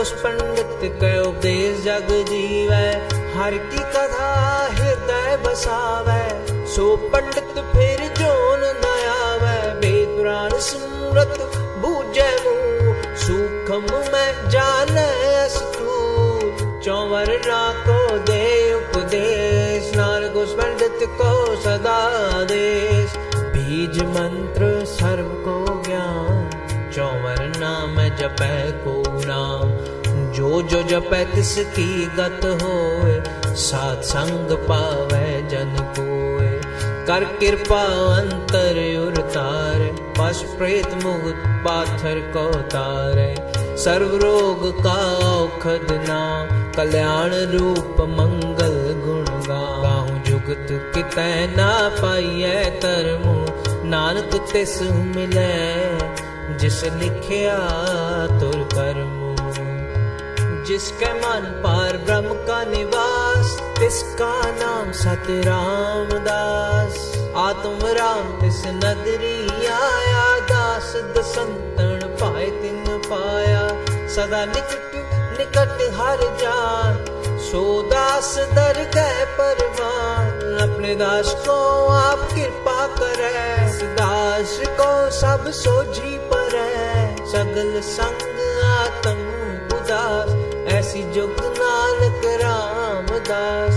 उस पंडित के उपदेश जग जीवे। हर की कथा हृदय बसावे, सो पंडित फिर जोन नयावे वेद पुराण स्मृत बूझे मुँह सूखम में जाने चौवर ना को दे उपदेश। नानक को सदा देश। बीज मंत्र सर्व को ज्ञान। चौवर नाम जपै को नाम। जो जो जपै तिसकी गत होए संग पावे जन कोए। कर कृपा अंतर उतारे पश प्रेत मुक्त पाथर को तारे। सर्व रोग का औखद नाम, कल्याण रूप मंगल जुगत कितै ना पाइए तरमु नानक तिस मिले, जिस लिखिया तुर करमु। जिसके मन पार ब्रह्म का निवास तिसका नाम सत रामदास आत्म राम तिस नगरी आया, दास दसंतन पाए तिन पाया। सदा निकट निकट हर जान सोदास दर गए परवान, अपने दास को आप कृपा करे। दास को सब सोझी पर सगल संग आत्म उदास, ऐसी जुग नानक रामदास।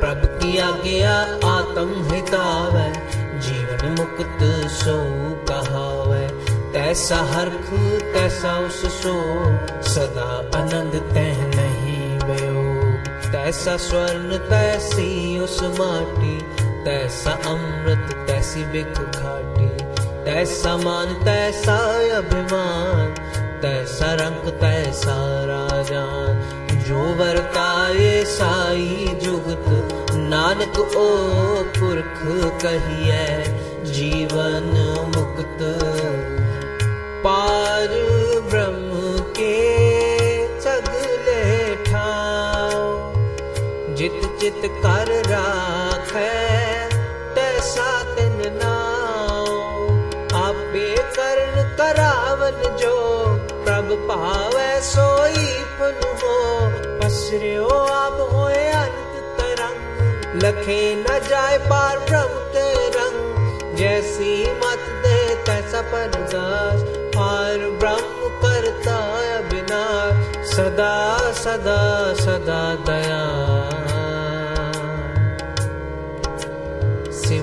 प्रभ की आज्ञा आत्म हितावै, जीवन मुक्त सो कहावै। तैसा हरख, तैसा उस सो, सदा आनंद तह नहीं भयो तैसा स्वर्ण, तैसी उस माटी, तैसा अमृत, तैसी बिक घाटी, तैसा मान, तैसा अभिमान, तैसा रंग, तैसा राजान। जो वर्ताए साई जुगत, नानक ओ पुरख कहिए, जीवन मुक्त। पार ब्रह्म चित कर राख। तैसा तिन नाओ, आपे कर्ण करावन जो। प्रभ पावे सोई पुन हो पसरियो आप होए अंत तरंग। लखे न जाए पार ब्रह्म के रंग। जैसी मत दे तैसा परदास पार ब्रह्म करता अविनाश सदा सदा सदा दया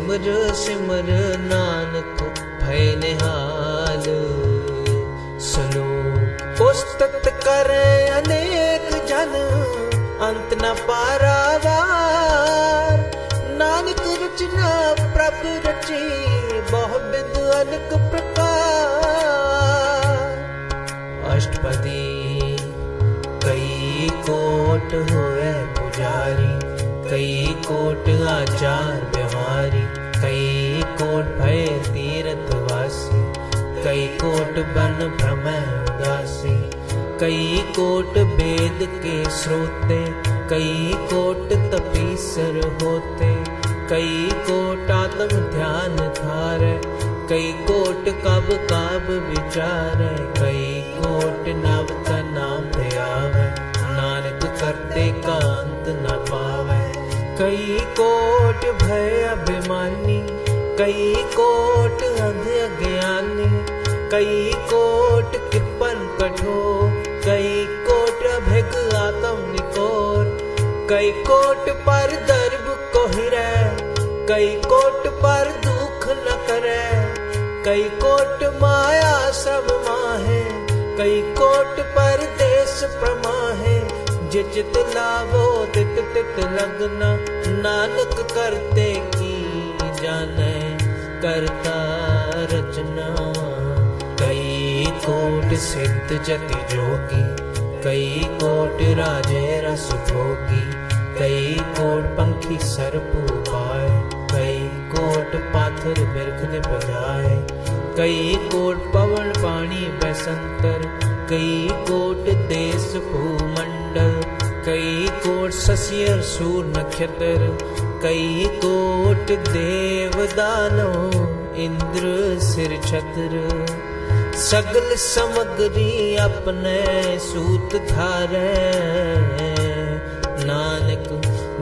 सिमर सिमर नानक, भय निहाल। सुनो, पुस्तक करे अनेक जन, अंत न पारावार नानक रचना, प्रभु रची बहु बिद अनक प्रकार। अष्टपदी, कई कोट हुए पुजारी कई कोट आचार व्यवहारी, कई कोट भय तीर्थ वासी कई कोट बन भ्रम उदासी, कई कोट वेद के श्रोते कई कोट तपीसर होते, कई कोट आत्म ध्यान धार, कई कोट कब कब विचार, कई कोट नव कई कोट भय अभिमानी, कई कोट अंध अज्ञानी कई कोट कृपन कठोर, कई कोट अभिग आत्म निकोर, कई कोट पर दर्ब कोहिरे, कई कोट पर दुख न करे, कई कोट माया सब माहे, कई कोट पर देश प्रमाहे। जिचित लावो तित तित लगना, नानक करते की जाने, करता रचना। कई कोट सिद्ध जति जोगी, कई कोट राजे रस भोगी, कई कोट पंखी सर्प पाए कई कोट पाथर बिरख ने बजाए कई कोट पवन पानी बसंतर, कई कोट देश भूमंडल कई कोट ससियर सूर नक्षत्र, कई कोट देव दानो इंद्र सिर छत्र। सगल समग्री अपने सूत धारे नानक,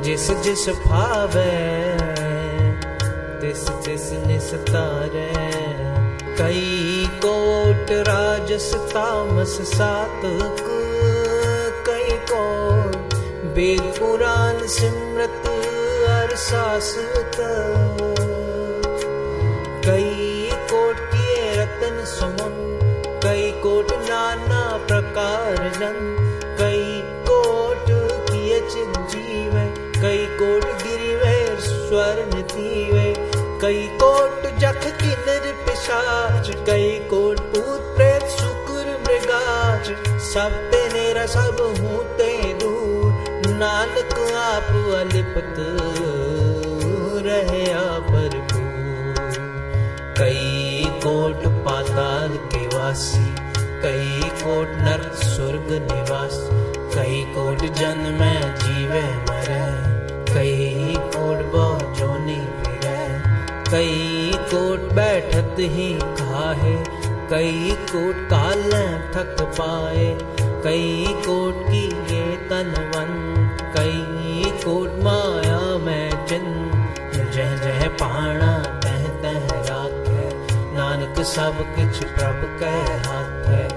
जिस जिस भावे, तिस तिस निस्तारे कई कोट राजस तामस कई कोट वेद पुराण सिमरत अर शाश्वत कई कोट रतन सुमन, कई कोट नाना प्रकार जन। कई कोट किए चिजीव कई कोट गिरिवे स्वर्ण थीवे कई कोट जख किन्नर पिशाच, कई कोट पूत प्रेत शुक्र मृगाच। सब तेरा सब हूँ नानक आप अलिपत रहे पर कई कोट पाताल के वासी, कई कोट नरक स्वर्ग निवास, कई कोट जन्म जीवे मरे, कई कोट बहुत जोनी फिरे, कई कोट बैठत ही खाहे, कई कोट काल थक पाए, कई कोट की ये तनवन कई कोट माया में चिन जह जह पाना तह तह राखे नानक सब किछ प्रभ कह हाथ है।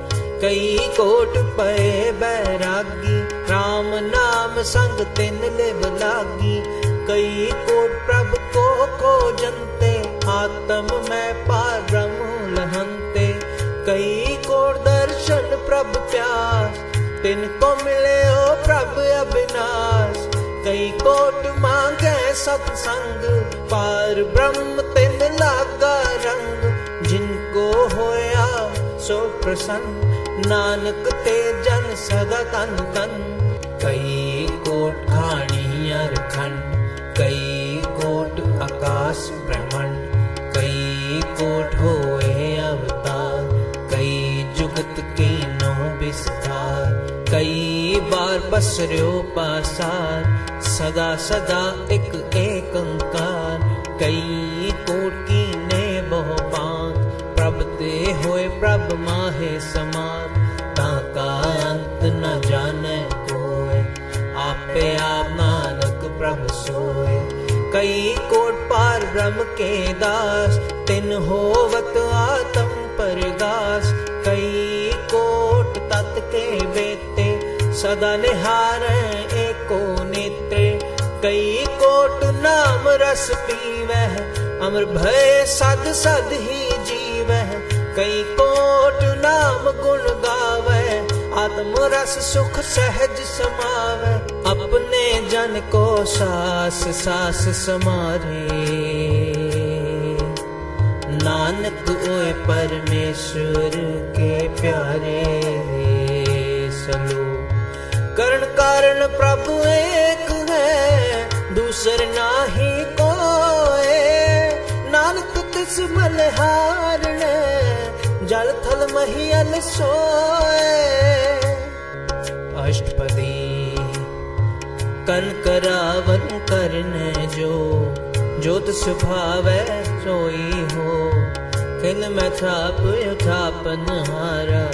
कई कोट पे बैरागी, राम नाम संग तिन लिव लागी। कई कोट प्रभ को खो जनते, आत्म में पारम लहनते। कई कोट दर्शन प्रभ प्यास, तिनको मिले हो प्रभ अविनाश। कई कोट मांगे सत्संग, पार ब्रह्म तिन लागा रंग। जिनको होया सो प्रसन्न, नानक ते जन सदा तन तन। कई कोट खानी अरखंड कई कोट आकाश ब्रह्मंड कई कोट होए अवतार, कई जुगत के नो विस्तार। कई बार बसर्यो पासार सदा सदा एक एक अंकार। कई कोट ने बहु पांत प्रभ ते होए प्रभ माहे समान ताका अंत न जाने कोय आपे आप नानक प्रभ सोए। कई कोट पार ब्रह्म के दास। तिन होवत आत्म परगास कई कोट तत् के बेते। सदा निहार एको कई कोट नाम रस पीवह, अमर भय सद सद ही जीवह। कई कोट नाम गुण गावे आत्म रस सुख सहज समावे अपने जन को सास सास समारे। नानक ओए परमेश्वर के प्यारे सलो। करण कारण प्रभु एक है दूसर नाही कोए। नानक तिस बलहारण जल थल महियल सोए। अष्टपदी कन करावन करने जो जोत स्वभाव सोई हो। खिल में थाप, थापन हारा,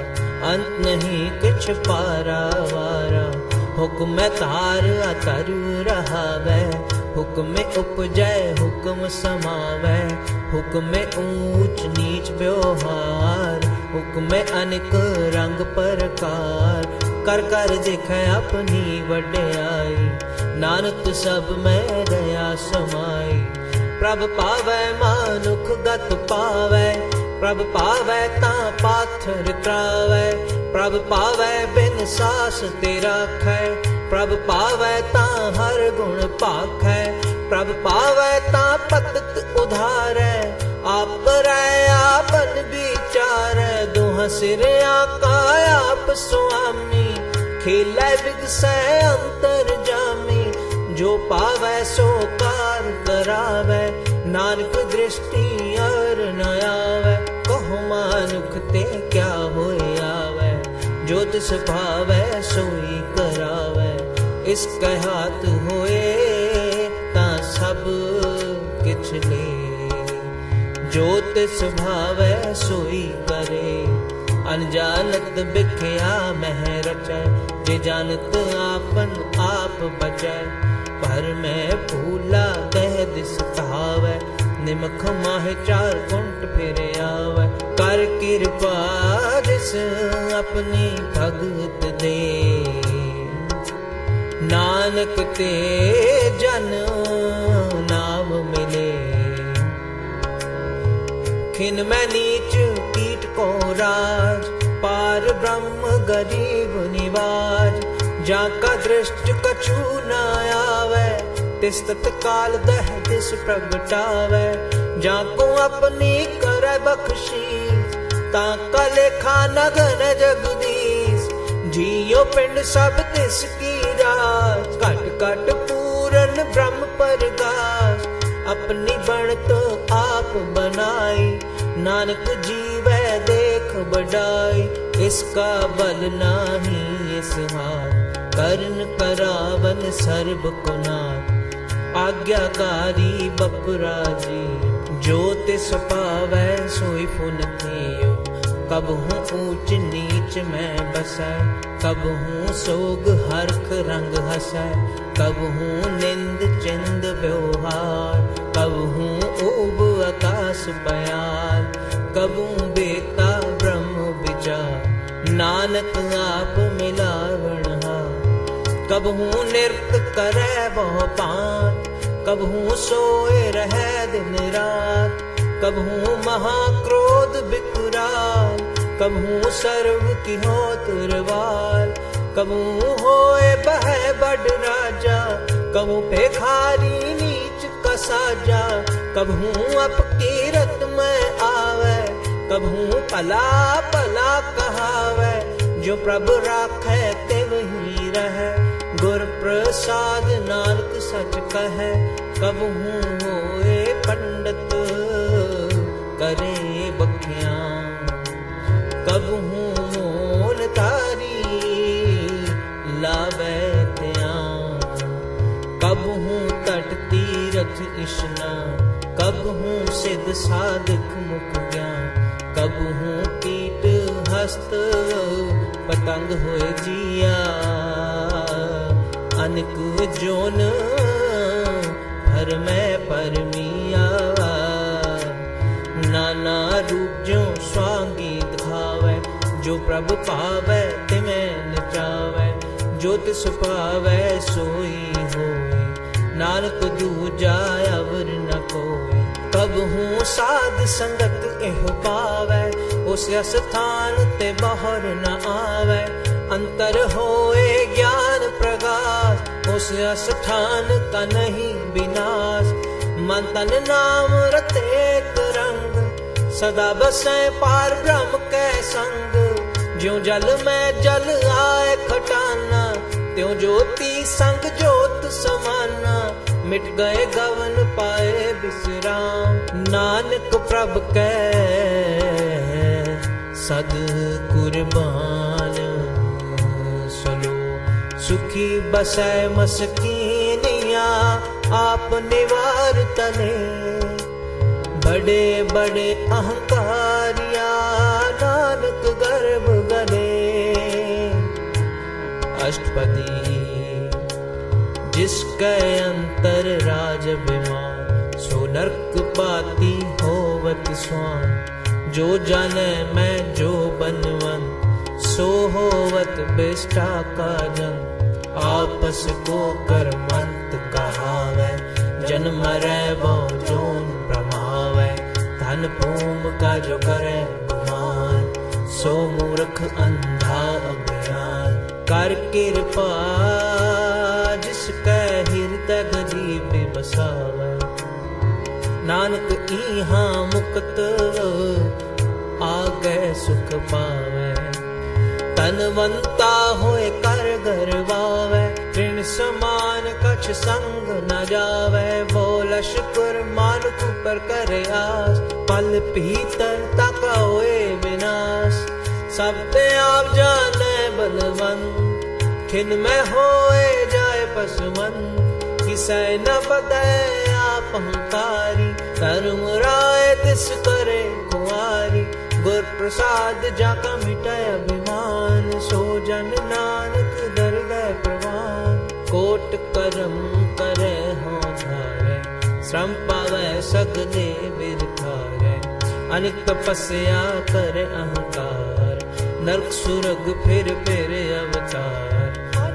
अंत नहीं कुछ पारा वारा। हुक्म तार अतरु रहावे। हुक्म उपजय हुक्म समावे। हुक्म ऊंच नीच व्यवहार। हुक्म अनेक रंग प्रकार। कर कर देख अपनी वड्याई। नानक सब में दया समाई। प्रभ पावै मानुख गत पावे। प्रभ पावे ता पाथर त्रावे। ਪ੍ਰਭ ਪਾਵੈ ਬਿਨ ਸਾਸ ਤੇ ਰਾਖੈ ਪ੍ਰਭ ਪਾਵੈ ਤਾਂ ਹਰ ਗੁਣ ਭਾਖੈ ਪ੍ਰਭ ਪਾਵੈ ਤਾਂ ਪਤਤ ਉਧਾਰੈ ਆਪ ਰੈ ਆਪਨ ਵਿਚਾਰੈ ਦੁਹ ਸਿਰ ਆਕਾ ਆਪ ਸੁਆਮੀ ਖੇਲੇ ਵਿਗਸੈ ਅੰਤਰ ਜਾਮੀ ਜੋ ਪਾਵੈ ਸੋ ਕਾਰ ਕਰਾਵੈ ਨਾਨਕ ਦ੍ਰਿਸ਼ਟੀ ਅਰ ਨ ਆਵੈ ਕਹੋ ਮਾਨੁਖ ਤੇ ਕਿਆ ਹੋਇ ਆਵੈ ज्योतिष भावै सोई करावै। इस कहात होए, ता सब किछ ले ज्योतिष भावै सोई करे। अनजानत बिखिया मह रचय जे जानत आपन आप बचय पर मैं भूला कह दिस कहावै निमख माह चार कुंट फिर आवे। कर कृपा दास अपनी भगत दे। नानक ते जन नाम मिले। खिन मैं नीच कीट को राज, पार ब्रह्म गरीब निवाज। जाका दृष्ट कछु न आवे तिस तत्काल दह तिस प्रगटावे। जाको अपनी कर बख्शी ताका लेखा नगन जगदीश। जियो पिंड सब तिस की राज। कट कट पूरन ब्रह्म परगाश अपनी बनत आप बनाई। नानक जीवै देख बड़ाई इसका बल नाही इस हाथ। करण करावन सर्ब कुनाथ। आज्ञाकारी बपुरा जी जो तिस पावै सोई फुन थियो। कब हूँ ऊंच नीच में बसै कब हूँ सोग हरख रंग हसै कब हूँ निंद चिंद व्यवहार, कब हूँ ऊब आकाश बयान कब हूँ बेता ब्रह्म विचार, नानक आप मिलावण कब हूँ नृत्य करे वह पान कब हूँ सोए रहे दिन रात कब हूँ महाक्रोध बिकुराल कब सर्व की हो तुरवाल कब हूँ होए बह बड़ राजा? कब पेखारी नीच कसाजा कब हूँ अप कीरत में आवे? कब पला पला कहावे? जो प्रभु राखे ते वही रहे। गुर प्रसाद नानक सच कहे, कब हूँ करे बखिया। कब हूँ मोल तारी, लावे त्या। कब हूँ तट तीरथ इशना कब हूँ सिद्ध साधक मुख ज्ञान कब हूँ कीट हस्त पतंग होए जिया। अनक जोन भर मैं परमिया। नाना रूप जो स्वांगी दिखावे जो प्रभु पावे तिमें नचावे जो तिस पावे सोई होए नानक दूजा अवर न कोई कब हूँ साध संगत एह पावे उस स्थान ते बाहर न आवे अंतर होए ज्ञान प्रकाश उस स्थान का नहीं विनाश मन तन नाम रते रंग सदा बसे पार ब्रह्म के संग। ज्यो जल में जल आए खटाना, त्यों ज्योति संग ज्योत समाना। मिट गए गवन पाए विश्राम, नानक प्रभ कै सद कुर्बान सुनो, सुखी बसै मस्कीनिया, आप निवार तने। बड़े बड़े अहंकारिया, नानक गर्भ गले। अष्टपदी, जिसके अंतर राज विमान, सो नरक पाती होवत स्वान। जो जाने मैं जो बनवन, सो होवत बेष्टा का जन। आपस को कर्मंत कहावे, जन्म रे वो भूम का जो करे गुमान, सो मूर्ख अंधा अज्ञान कर कृपा, जिसका हृदय गरीब बसावे नानक इहा मुक्त आगे सुख पावे। तनवंता होए कर गरवावे समान कछ संग न जावे बोल शुक्र मानुक पर करे आस। पल भीतर तक होए विनाश। सब पे आप जाने बलवंत, खिन में होए जाए पशुमन किसे न बदे आप अहंकारी, धर्म राय तिस करे कुआरी गुर प्रसाद जाका मिटाय अभिमान, सो जन नानक दर गए प्रवान। कोट करम करे हो धारे। श्रम पावे सगले बिरखारे अनिक तपस्या करे अहंकार। नरक सुरग फिर फिर अवतार।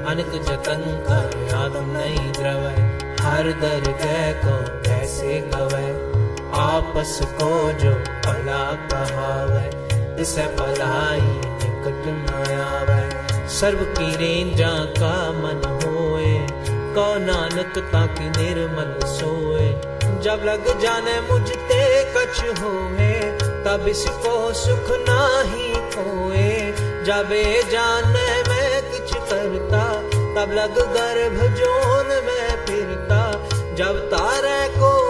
अनिक जतन कर आदम नहीं द्रवै। हर दर गए को कैसे गवै। आपस को जो भला कहावे। इसे भलाई निकट न आवे। सर्व की रेंजा का मन होए। कौ नानक ताकि निर्मल सोए। जब लग जाने मुझ ते कछ होए, तब इसको सुख नाही खोए जब ए जाने मैं किछ करता, तब लग गर्भ जोन में फिरता। जब तारे को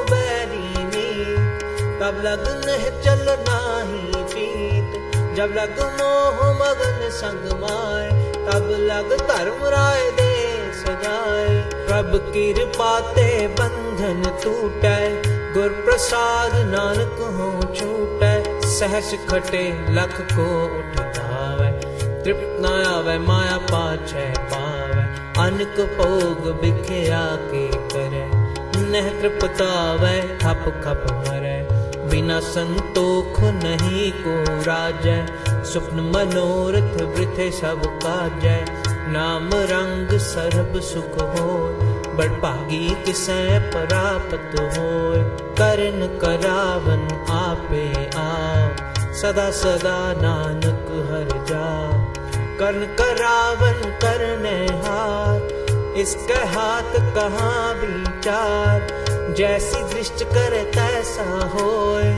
तब लग है चलना ही जब लग मोह मगन संग माए, तब लग धर्म राय दे सजाए। प्रभ कृपा ते बंधन टूटे गुर प्रसाद नानक हो छूटे। सहस खटे लख को उठावे तृप्त न आवे, माया पाछे पावे। अनक भोग बिखया के करे, नह तृप्तावे खप खप मरे। बिना संतोख नहीं को राजै स्वप्न, मनोरथ, वृथे सब काजै नाम, रंग सरब सुख हो बड़ भागी किसै प्राप्त हो करन करावन, आपे आप सदा सदा नानक हर जा कर्ण, करावन करने हार। इसके हाथ कहाँ विचार? जैसी दृष्ट करे तैसा होए।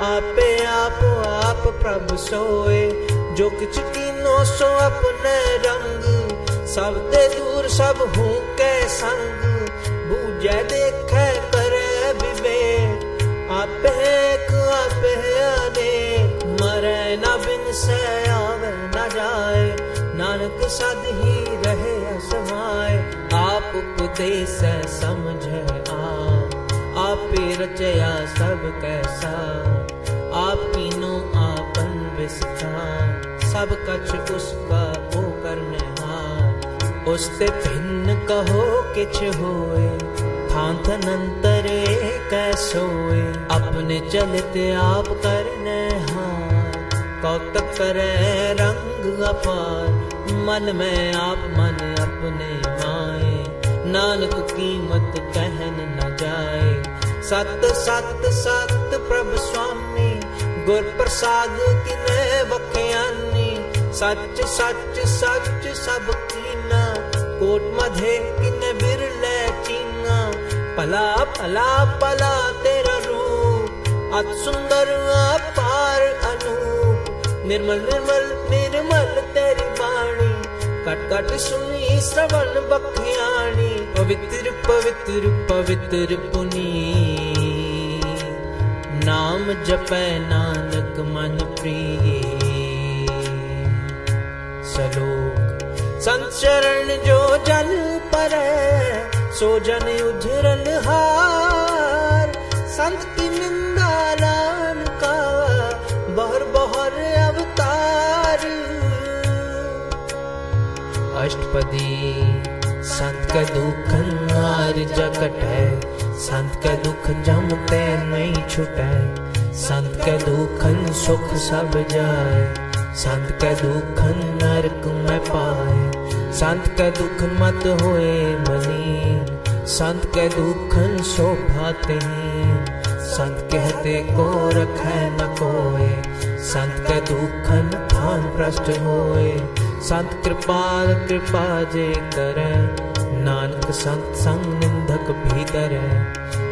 आपे आप आप प्रभु सोए। जो किछ कीनो सो अपने रंग। सब ते दूर, सब हूँ के संग। बूझे, देखे, करे विवेक। आपे एक, आपे अनेक। मरे न बिन से आवे न जाए। नानक सद ही रहे असमाय आप उपदेश समझे आप आप रचया सब कैसा, आप तीनों आपन विस्तार सब कछ उसका वो करने हार। उसते भिन्न कहो किछ होए थांथन अंतरे कैसोए अपने चलते आप करने हार। कौतक करे रंग अपार। मन में आप मन अपने माए। नानक कीमत न सत सत सत प्रभ स्वामी गुर प्रसाद किने बखयानी सच सच सच सब कीना कोट मधे किने बिरले चीना पला पला पला तेरा रूप अत सुंदर अपार अनूप निर्मल निर्मल निर्मल तेरी बाणी कट कट सुनी श्रवण बखियाणी पवित्र पवित्र पवित्र पुनी नाम जपै नानक मन प्रिय। सलोक संत शरण जो जन पर, सो जन उजरन हार। संत की निंदा नाम का बहर बहर अवतार। अष्टपदी, संत का दुख हार जकट है। संत का दुख जमते नहीं छुटे संत का दुखन सुख सब जाए। संत का दुखन नरक में पाए। संत के दुख मत होए मनी। संत के दुखन शोभाते हैं संत कहते को रखे न कोए। संत के दुखन थान भ्रष्ट होए। संत कृपाल कृपा जे करे। नानक संत संग निंदक भीतर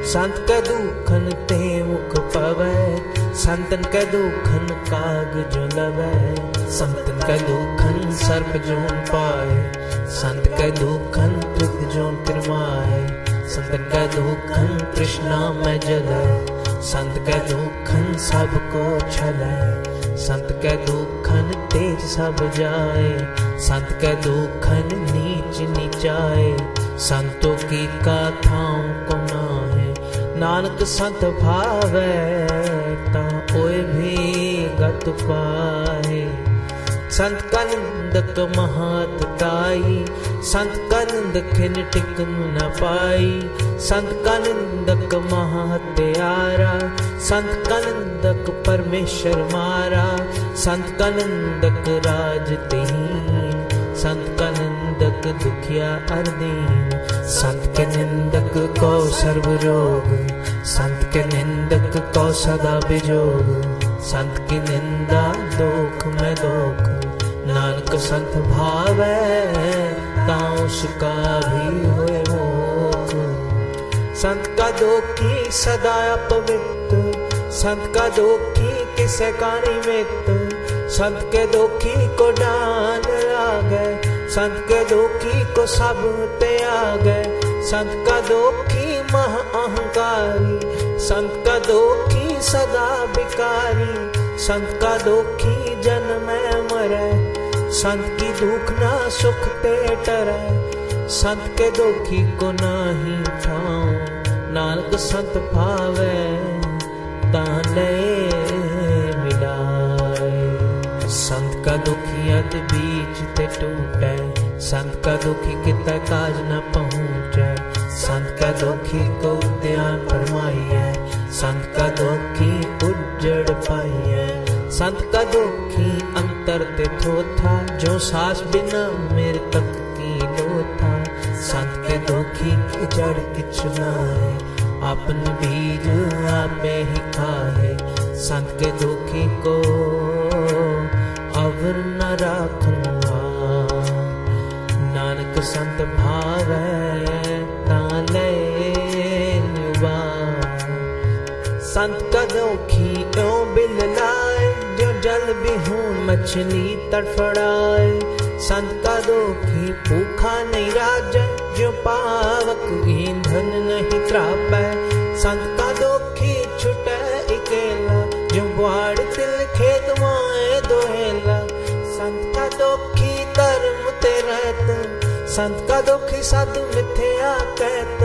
संत के दुखन ते मुख पवे। संतन के दुखन काग जो लवे। संतन के दुखन सर्प जोन पाए। संत के दुखन पृथ जोन किरमाए संतन के दुखन कृष्णा में जले। संत के दुखन सबको छले। संत के दुखन तेज सब जाए संत के दुखन नीच नीचाए संतों की कथाओं को ना है नानक संत भावे ता कोई भी गत पाए संत का निंदक महतताई संत का निंदक टिक न पाई संत का निंदक महत्यारा संत का निंदक परमेश्वर मारा संत का निंदक राज तीन संत का निंदक दुखिया अर्दीन संत के निंदक को सर्व रोग संत के निंदक को सदा बिजोग संत की निंदा दुख में ताऊ उसका भी होए मोख संत का दोखी सदा पवित्र संत का दोखी किसे कानी मित्र। संत के दोखी को डान आ गए संत के दोखी को सब ते आ गए संत का दोखी मह अहंकारी। संत का दोखी सदा बिकारी। संत का दोखी जन में मरे। संत की दुख ना सुख ते टरे संत के दोखी को नाही ठाऊं नानक संत भावे ताने मिलाए संत का दुखी अत बीच ते टूटे संत का दुखी कित काज न पहुँचे संत का दुखी को ध्यान फरमाई है संत का दुखी उज्जड़ पाई है संत का दुखी अंतर ते थोथा जो सास बिना मेरे तक की लोथा संत के दुखी की जड़ किच ना है अपन बीज आपे ही खाए संत के दुखी को अवर न राखूँगा। नानक संत भावे ताले संत का दुखी क्यों बिल लाए, जो जल बिहून मछली तड़फड़ाए। संत का दुखी भूखा नहीं राजा जो पावक ईंधन नहीं त्रापे। संत का दुखी छुटे अकेला जो बाड़ तिल खेत माए दोहेला। संत का दुखी धर्म ते रहत संत का दुखी साधु मिथ्या कहत।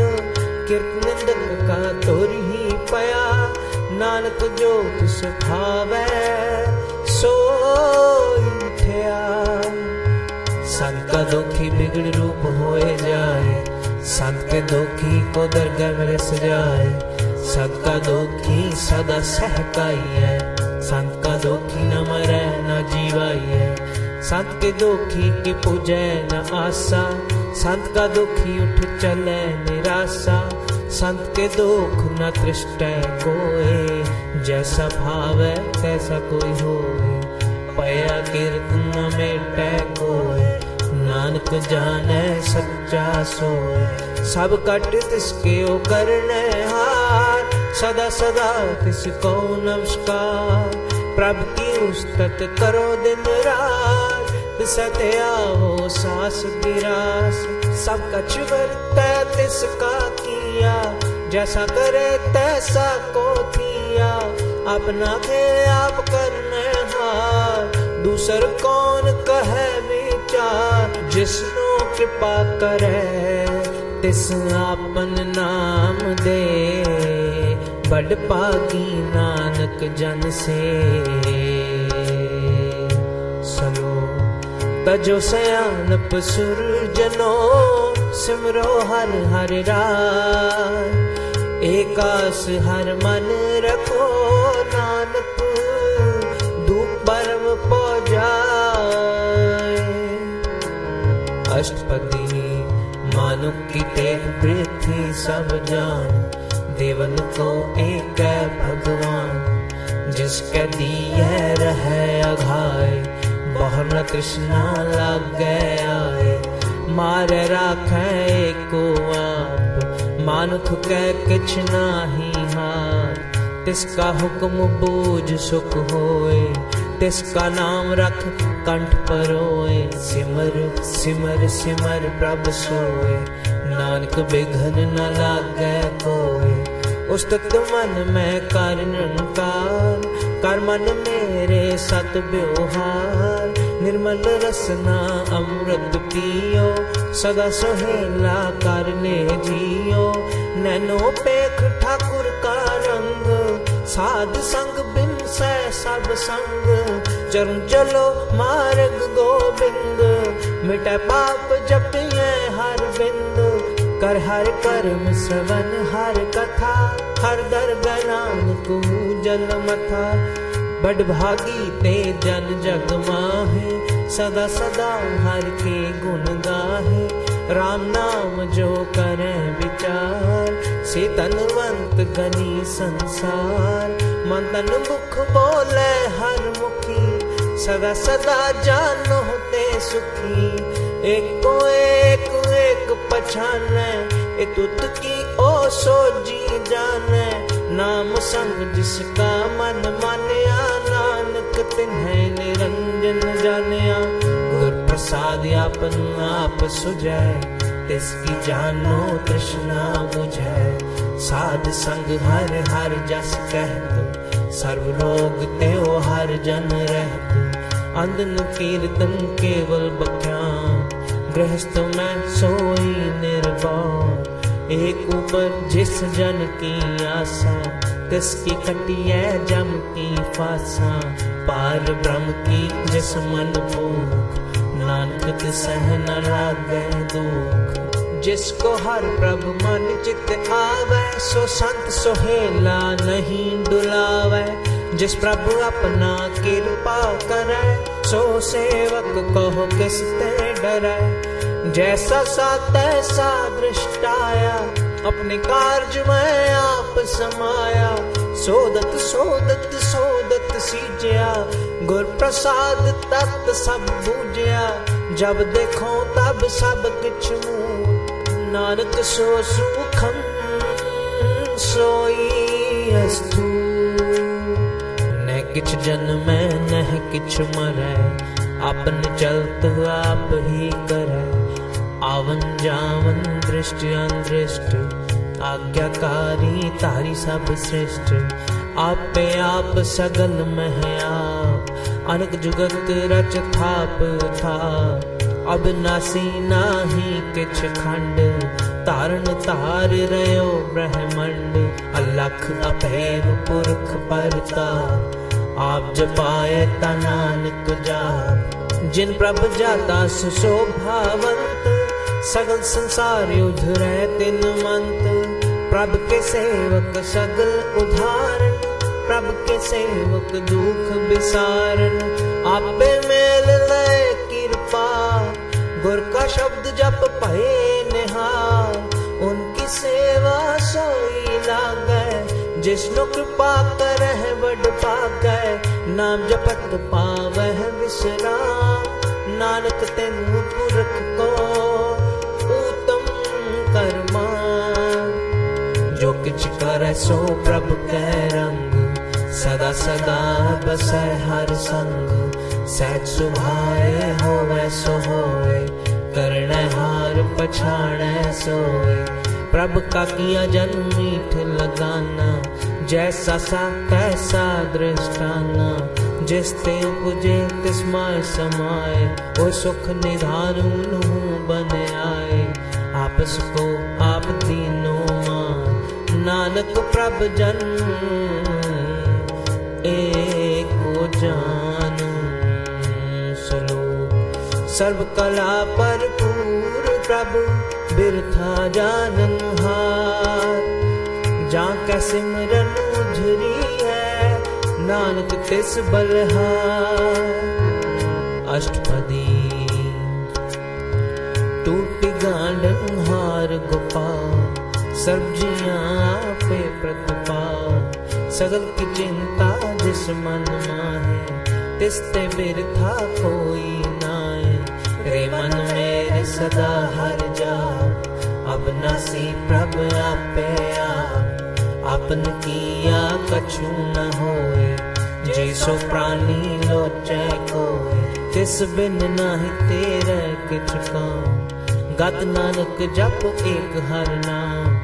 किरत निंदक का तोर ही पया, नानक जो तिस भावे सो मिथ्या संत का दुखी बिगड़ रूप होए जाए। संत के दुखी को दरगाह में रस जाए। संत का दुखी सदा सहकाई है। संत का दुखी न मरे, न जीवाई है। संत के दुखी की पूजे न आशा। संत का दुखी उठ चले निराशा। संत के दुख न तृष्ट कोई जैसा भाव है तैसा कोई होए। पया कीर्तन मेटे कोई नानक जाने सच्चा सोए। सब कट तिसके ओ करने हार। सदा सदा तिसको नमस्कार। प्रभ की उस्तत करो दिन रात। तिसते आओ सास गिरास सब कछ वर्तै तिसका किया। जैसा करे तैसा को किया। अपना थे आप करने हार दूसर कौन कहे विचार जिसनो कृपा करे तिस आपन नाम दे बड़ पागी नानक जन से सलो तजो सयानप सुर जनो सिमरो हर हर राय एकास हर अष्टपदी मानुक की टेक वृद्धि सब जान, देवन को एक भगवान, जिसके दिए रहे अघाय बहर न कृष्णा लग गए मारे राखे को आप मानुख के किछ नाही हार तिसका हुक्म बूझ सुख होए, तिसका नाम रख कंठ परोए सिमर सिमर सिमर, प्रभ सोए। नानक बिघन न लागे कोए। उस्तत मन में कर निरंकार, कर मन मेरे सत व्यवहार। निर्मल रसना अमृत पियो, सदा सुहेला करने जियो। नैनो पेख ठाकुर का रंग, साध संग बिन से सब संग। चरण चलो मार्ग गोबिंद मिटे पाप जपिए हर बिंद। कर हर कर्म सवन हर कथा, हर दर गनान को जल मथा। बड़ भागी ते जन जग माहे, सदा सदा हर के गुण गाहे। राम नाम जो करे विचार, से तनवंत गनी संसार। मन तन मुख बोले हर सदा सदा जानो ते सुखी। एक एक एक पछाने। तुत की ओ सोजी जाने। नाम संग जिसका मन मानया, नानक तिन्हें निरंजन जानिया। गुर प्रसाद आपन आप सुजय तिसकी जानो तृष्णा बुझै। साध संग हर हर जस कहत सर्व रोग त्यो हर जन रहत अंधन कीर्तन केवल बख्या। गृहस्थ में सोई निर्भर। एक ऊपर जिस जन की आशा, तिसकी कटिया जम की फासा। पार ब्रह्म की जिस मन भूख नानक सह न लागे दुख। जिसको हर प्रभु मन चित आवे, सो संत सोहेला नहीं डुलावे। जिस प्रभु अपना कृपा करे, सो सेवक कहो किस ते डरे। जैसा सा तैसा दृष्टाया अपने कार्य में आप समाया। सोदत सोदत सोदत सीजया, गुर प्रसाद तत् सब बूझया। जब देखो तब सब किछ नानक सो सुखम सोई अस्तु। किछ जन्म न किछ मरै। अपन चलत आप ही करे आवन जावन दृष्टि अदृष्ट। आज्ञाकारी तारी सब श्रेष्ठ। आपे आप सगल मह आप। अनक जुगत रच थाप था अब नासी नाही किछ खंड। तारण तार रयो ब्रह्मंड। अलख अभेद पुरख परता। आप जपाए ता नानक जाप जिन प्रभ जाता सुशोभावंत सगल संसार युद्ध रह तिन मंत। प्रभ के सेवक सगल उदाहरण प्रभ के सेवक दुख विसारण आपे मेल ले कृपा, गुर का शब्द जप पहे लागे कृपा करह बड़ नाम जपत पावह विश्राम नानक तेनु पुरख को उत्तम कर्मा। जो किछ करे सो प्रभु के रंग, सदा सदा बसै हर संग। सहज सुभाए होवे सो होए करण हार पछाड़े सोए प्रभ का किया जन्म मीठ लगाना, जैसा सा कैसा दृष्टाना, जिस ते पुजे तिस्माय समाए वो सुख निधान बन आए आपस को आप तीनों मान नानक प्रभ जन्म एक जान। सलो सर्व कला पर पूर प्रभु बिरथा जानन हार। जा कै सिमरन उझरी है, नानक तिस बलहार अष्टपदी, टूटी गांडन हार गोपाल सब्ज़ियाँ आपे प्रतिपाल। सगल की चिंता जिस मन माहे तिस्ते बिरथा कोई रे मन मेरे सदा हर जा अब नसी प्रभ आपे अपन किया कछु न होए। जैसो प्राणी लोचे कोए। तिस बिन नाही तेरे किछ काम। गत नानक जप एक हर नाम।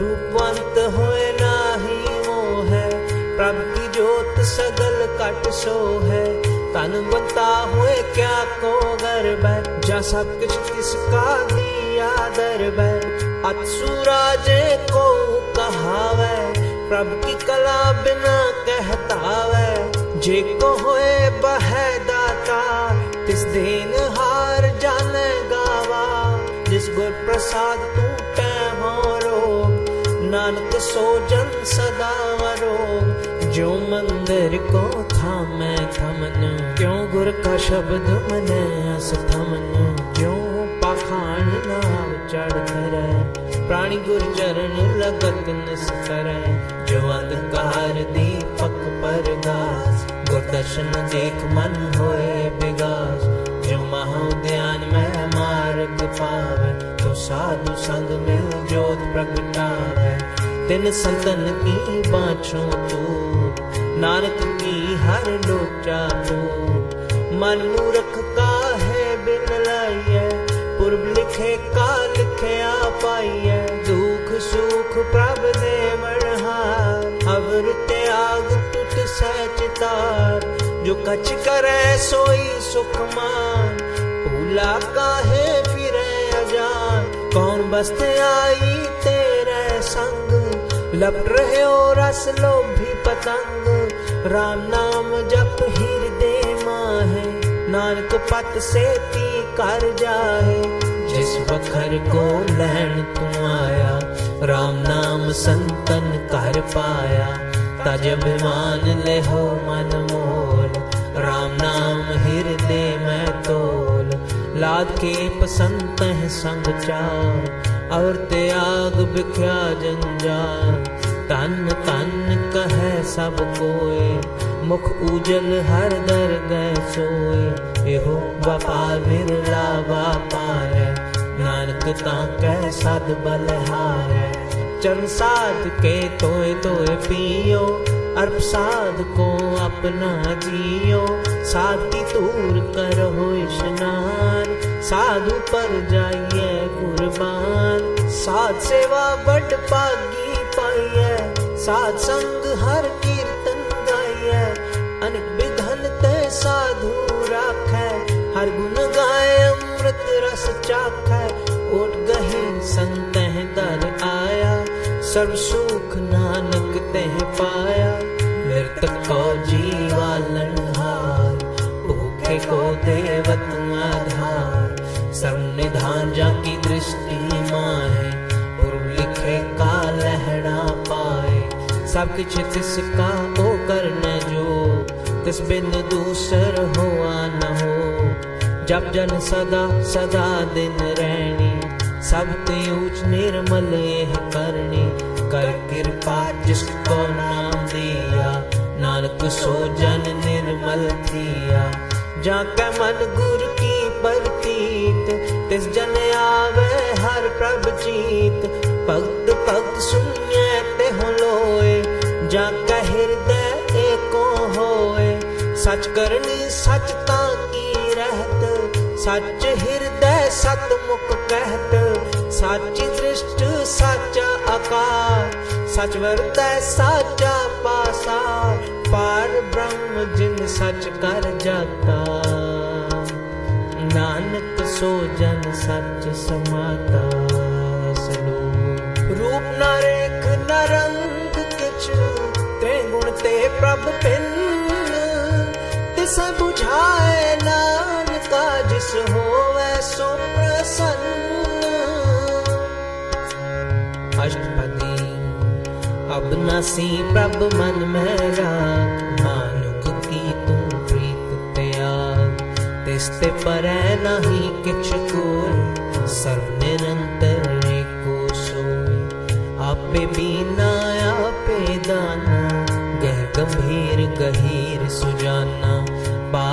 रूपवंत होए नाही मोह। है प्रभ की जोत सगल कट सो है तन बता हुए क्या को गर्भ है जा सब कुछ किसका दिया दरब है अतसुराजे को कहावे? प्रभ की कला बिना कहतावे? जे को होए बह दाता, तिस देन हार जाने गावा। जिस गुर प्रसाद टूटे हो रोग नानक सोजन सदा वरोग जो मंदिर को थामे थमन क्यों गुर का शब्द मने अस थमन जो पाखान नाव चढ़ करे प्राणी गुर चरण लगत निस करे जो अंधकार दीपक पर दास गुर दर्शन देख मन होए विगास जो महोद्यान में मार्ग पावे तो साधु संग मिल जोत प्रगटावे तिन संतन की बाछो तू नानक की हर लोचा तू मन मूर्ख का है बिन लाइए, पूर्व लिखे का लिखे, आ पाइए। दुख सुख प्रभ दे अवर त्याग टूट सचतार। जो कछ करे सोई सुख मान भूला काहे फिरे अजान। कौन बसते आई तेरे संग, लपट रहे हो रस लोभी पतंग। राम नाम जप हृदय माहे, नानक पत से ती कर जाए जिस बखर को लहन तू आया राम नाम संतन कर पाया। तज अभिमान ले हो मन मोल, राम नाम हृदय में तोल। लाद के पसंत है संग चार, और त्याग बिख्या जंजाल। तन तन कहे सब कोय मुख उजल, हर दर गए सोए। एहो व्यापार बिरला व्यापार नानक ताके सद बलहार चरण साध के तोय तोय पियो। अर्प साध को अपना जियो। साध की दूर करो स्नान साधु पर जाइए कुर्बान। साध सेवा बड़ पागी साध संग हर कीर्तन गाइए अनेक विधन ते साधु राखै। हर गुण गाय, अमृत रस चाखै। ओट गही संत दर आया। सर्व सुख नानक तह पाया। मृतक को जीवालन हार। भूखे को देवत कुछ तिसका ओ करने जो तिस बिन दूसर हुआ न हो। जब जन सदा सदा दिन रहनी सब ऊंच निर्मल यह करनी। कर कृपा जिसको नाम दिया, नानक सो जन निर्मल थिया जाके मन गुर की प्रतीत, तिस जन आवे हर प्रभ जीत भक्त भक्त सुनिए ते हो लोए जाके हृदय एको होए। सच करनी सच की रहत। सच हृदय सतमुख कहत। साची दृष्ट, साचा आकार। सच वरतै, साचा पासा। पार ब्रह्म जिन सच कर जाता। नानक सो जन सच समाता। सलो रूप न ते प्रभ पिन तिस बुझाए नानका, जिस होवे सो प्रसन्न अष्टपदी, अब नसी प्रभ मन में राख मानुक की तू प्रीत त्याग। तिस्ते परै नहीं किछ कोर सर्व निरंतर को सोई। आपे बीना, आपे दाना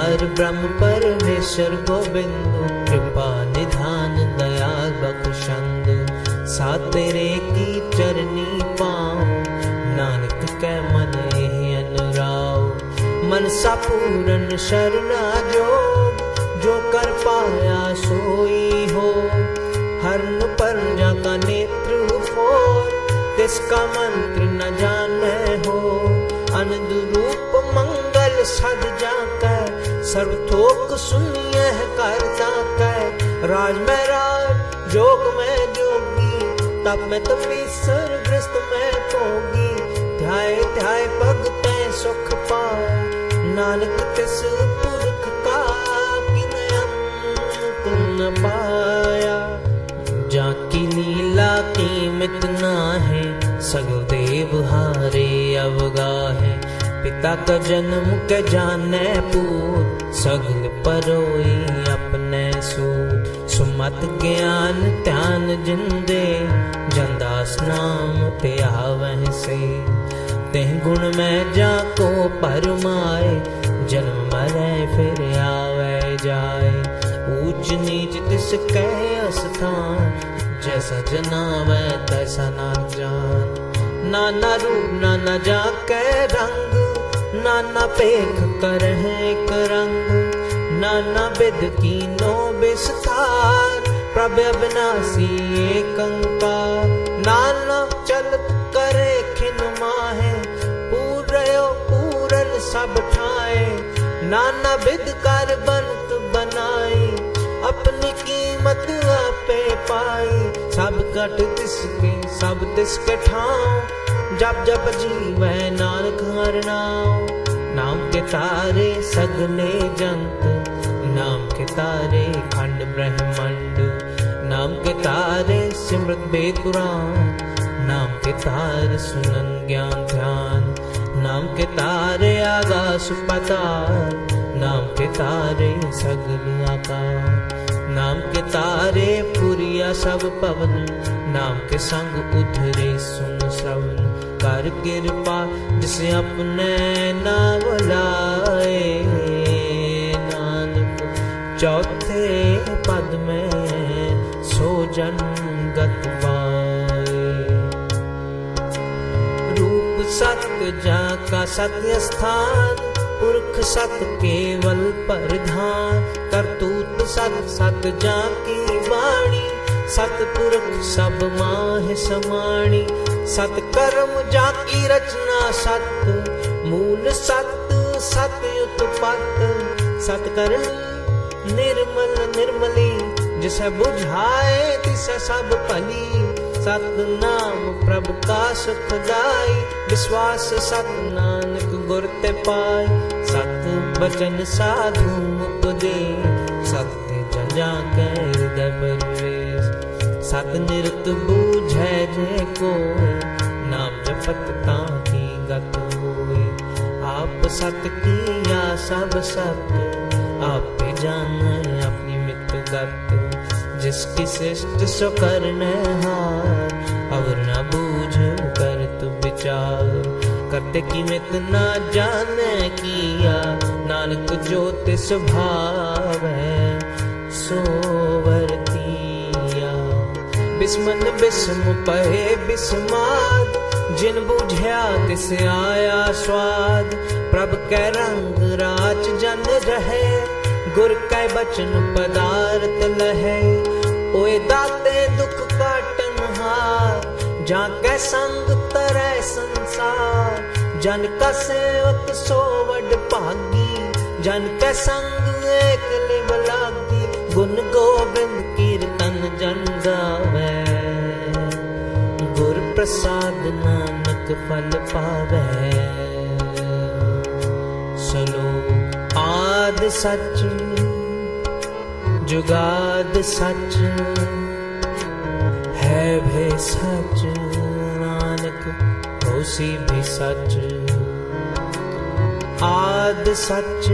पार ब्रह्म परमेश्वर गोविंद, कृपा, निधान दयाल बख्शंद सा तेरे की चरनी पाओ नानक कै मन अनुराव मन सा पूरन शरणा जो जो कर पाया सोई हो। हरण पर का नेत्र हो तिसका मंत्र न जाने हो। अनंद रूप मंगल सद सर्व थोक सुनिए करता कह राज में राज, जोग में जोगी तब मैं तपीसर ग्रस्त में पोगी ध्याय ध्याय भगते सुख पाया नानक तिस पुरख का न पाया। जाकी लीला कीमत ना है सगदेव हारे अवगा है पिता का जन्म के जाने पूत सगल परोई अपने सूत सुमत ज्ञान, ध्यान जिंदे जंदास नाम ते आवह से। ते गुण में जाको परमाए जन्म मरे फिर आवे जाए। ऊंच नीच दिस तिसके स्थान, जैसा जनावे तैसा ना जान। नाना रूप नाना जाके रंग नाना पेख कर एक रंग, नाना विद की नो विस्तार प्रभ अविनाशी एकंकार नाना चल करे खिन माहे, पूरयो पूरन सब ठाए नाना विद कर बनत बनाई अपनी कीमत आपे पाई सब कट तिसके, सब तिसके ठाव जब जब जीव नानक हर नाम नाम के तारे सगले जंत, नाम के तारे खंड ब्रह्मंड, नाम के तारे सिमृत बेकुरान, नाम के तारे सुनन ज्ञान ध्यान, नाम के तारे आगास पताल, नाम के तारे सगल आकार, नाम के तारे पुरिया सब पवन, नाम के संग उधरे सुन श्रवण। कर कृपा जिसे अपने नाम लाए। चौथे पद में सो गत रूप सत्य जा का सत्य स्थान, पुरख सत केवल प्रधान। करतूत सत सत जा की वाणी सतपुरख सब माह समाणी। सत कर्म जा की रचना सत, मूल सत, सतयुत पत। सतकर्म निर्मल निर्मली, जिसे बुझाए तिसे सब पली सतनाम प्रभु का सुखदाई विश्वास सत नानक गुर ते पाए। सत बचन साधु उपदे सत्य जजा के हृदय सत निरत बूझे जे को नाम जपत ताकि गत होए आप सत किया सब सत्य आप जान अपनी मित्र गत। जिसकी शिष्ट सो करने हार। और न बूझ कर तु विचार। करते की मित ना जाने किया। नानक ज्योति स्वभाव है सोवरतिया बिस्मन बिस्म पहे बिस्माद जिन बुझया तिस आया स्वाद, प्रभ के रंग राज जन रहे, गुर कै बचन पदार्थ लहे। ओए दाते दुख काटन हार, जा कै संग तरह संसार। जन का सेवक सो वड भागी, जन कै संग एक लिव लागी। गुण गोविंद कीर्तन जन गावे। प्रसाद नानक फल पावे। सलो आद सच, जुगाद सच, है भी सच, नानक होसी भी सच। आद सच,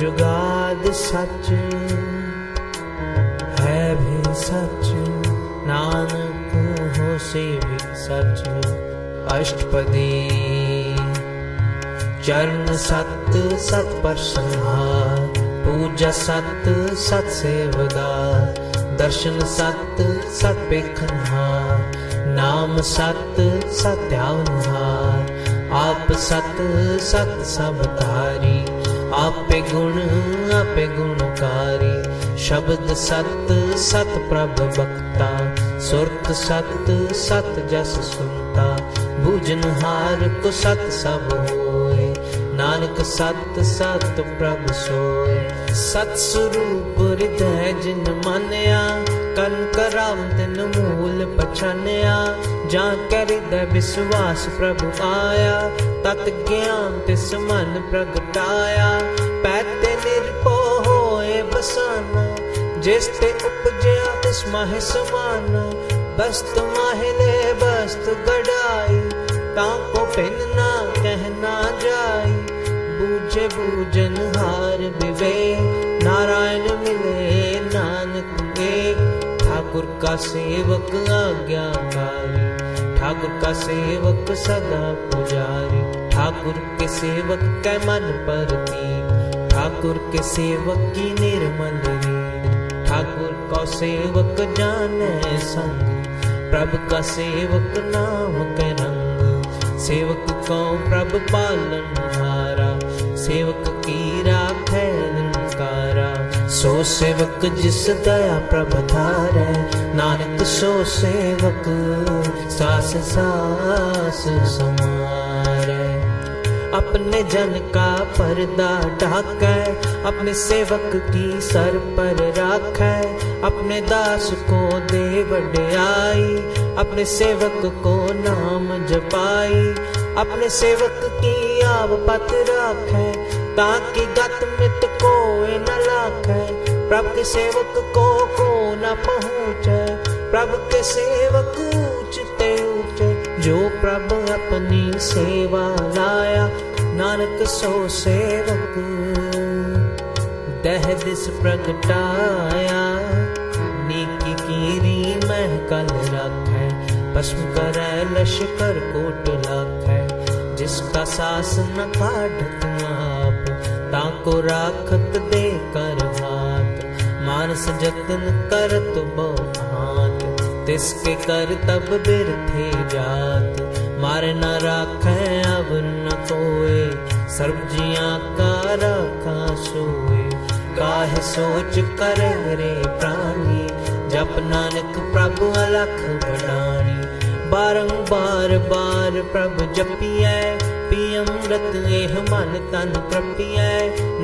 जुगाद सच, है भी सच, नानक हो से भी सच अष्टपदी। चरण सत सत पर संहार पूजा सत सत सेवदार, दर्शन सत सत पेखनहार नाम सत सत्यावनहार आप सत सत सब तारी आपे गुण, आपे गुणकारी, शब्द सत सत प्रभ बक्ता सुरत सत सत जस सुनता भुजनहार को सत सब होए नानक सत सत प्रभ सोए सत स्वरूप हृदय जिन मानया कन कराम तिन मूल पछानया जा कर हृदय विश्वास प्रभु आया तत ज्ञान तिस मन प्रगटाया पैते निरपो होए बसाना जिस ते उपजया तिस माहे समाना, बस्त माहे ले बस्त गड़ाई। पिन ना कहना जाई। बूझे बूझन हार बिवे नारायण मिले, नानक के ठाकुर का सेवक आज्ञाकारी ठाकुर का सेवक सदा पुजारी। ठाकुर के सेवक कै मन पर ठाकुर के सेवक की निर्मल रीत ठाकुर का सेवक जाने संग, प्रभु का सेवक नाम के रंग। सेवक को प्रभु पालन हारा, सेवक की राखे सो सेवक जिस दया प्रभ धारे, नानक सो सेवक सास सास समारे। अपने जन का पर्दा ढाके अपने सेवक की सर पर राखे अपने दास को दे बड़ाई अपने सेवक को नाम जपाई, अपने सेवक की आव पत राखे ताकि गत मित को न लाखे प्रभु के सेवक को को न पहुँचे प्रभु के सेवक ऊंचते ऊँचे जो प्रभु अपनी सेवा लाया नानक सो सेवक दह दिस प्रगटाया। नीकी कीरी महकल रखे, भस्म करे लश्कर कोट लाखे। जिसका सास न काटत आप ताको राखत दे कर हाथ। मानस जतन करत बहुत हाथ तिसके कर तब बिरथे जात। मारे न राखे अब न कोए सर्व जिया का राखा सोए काहे सोच करे रे प्राणी जप नानक प्रभु अलख बड़ानी बारंबार बार प्रभु जपिए पियम रत एह मन तन प्रपिए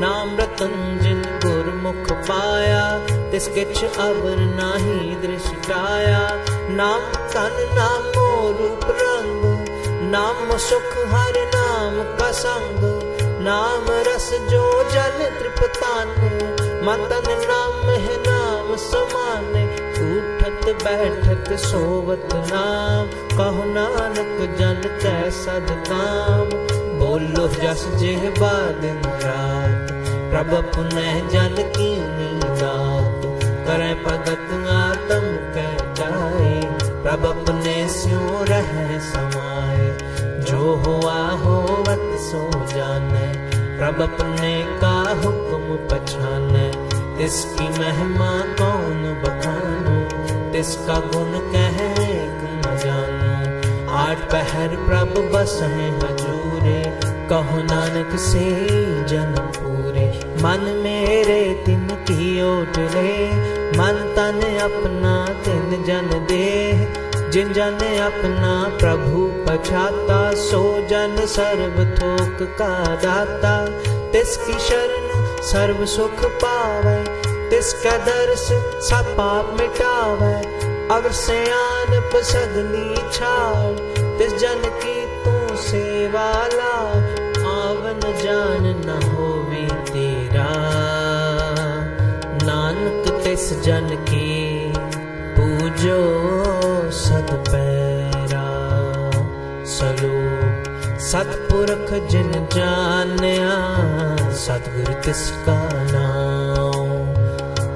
नाम रतन जिन गुरमुख पाया तिस किछ अबर नाही दृष्टाया नाम तन नामो रूप रंग नाम सुख, हर नाम का संग। नाम रस जो जल तृपतान। मतन नाम है, नाम समान। उठत, बैठत, सोवत नाम। कहो नानक, जन कै सद काम। बोलो जस जेह दिन रात प्रभ पुनः जन की नीदात करे भगत हुआ होवत सो जाने। प्रभ अपने का हुक्म पछाने। इसकी महिमा कौन बखानो। इसका गुण कह एक न जानो। आठ पहर प्रभ बस है हजूरे। कहो नानक से जन पूरे। मन मेरे तिन की ओट ले। मन तन अपना तिन जन दे। जिन जन अपना प्रभु पछाता, सो जन सर्व थोक का दाता। तिसकी शरण सर्व सुख पावे, तिसका दर्श सब पाप मिटावे। अवर से आन पसगनी छाड़, तिस जन की तू सेवा ला आवन जान न होवे तेरा। नानक तिस जन की पूजो। ਸਤ ਪੈਰਾ ਸਲੂਪ ਸਤਪੁਰਖ ਜਿਨ ਜਾਣਿਆ, ਸਤਗੁਰ ਤਿਸ ਕਾ ਨਾਮ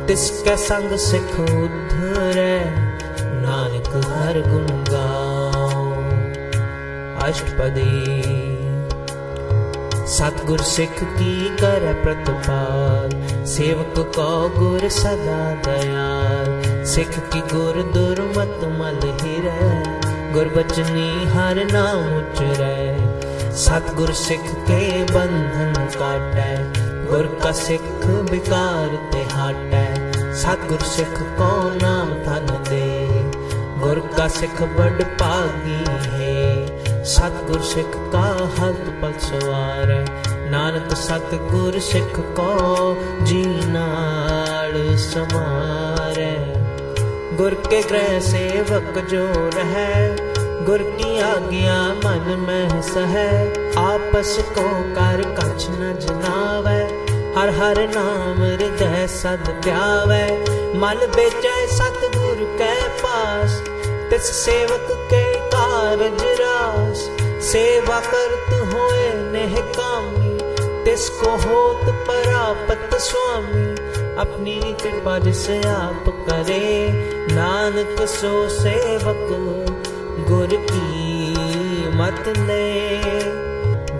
ਤਿਸ ਕੈ ਸੰਗ ਸਿਖ ਉਧਰੈ, ਨਾਨਕ ਹਰ ਗੁਣ ਗਾਉ। ਅਸ਼ਟਪਦੀ। ਸਤਗੁਰ ਸਿੱਖ ਕੀ ਕਰ ਪ੍ਰਤਪਾਲ, ਸੇਵਕ ਕੋ ਗੁਰ ਸਦਾ ਦਇਆਲ। सिख की गुर दुर्मत मल हिर। गुरबचनी हर नाम उचर सतगुर सिख के बंधन काटै। गुर का सिख विकार ते हाटै। सतगुर सिख को नाम धन दे। गुर का सिख बड़ पागी है। सतगुर सिख का हक पल सवार। नानक सतगुर सिख को जीना समार। गुर के ग्रह सेवक जो रह, गुर की आज्ञा मन में सह। आपस को कर कछ न जनावे, हर हर नाम हृदय सद त्यावे मन बेचै सतगुर के पास, तिस सेवक के कारज रास। सेवा करत होए नेह कामी तिसको होत परापत स्वामी। अपनी कृपा जिसे आप करे नानक सो सेवक गुर की मत ले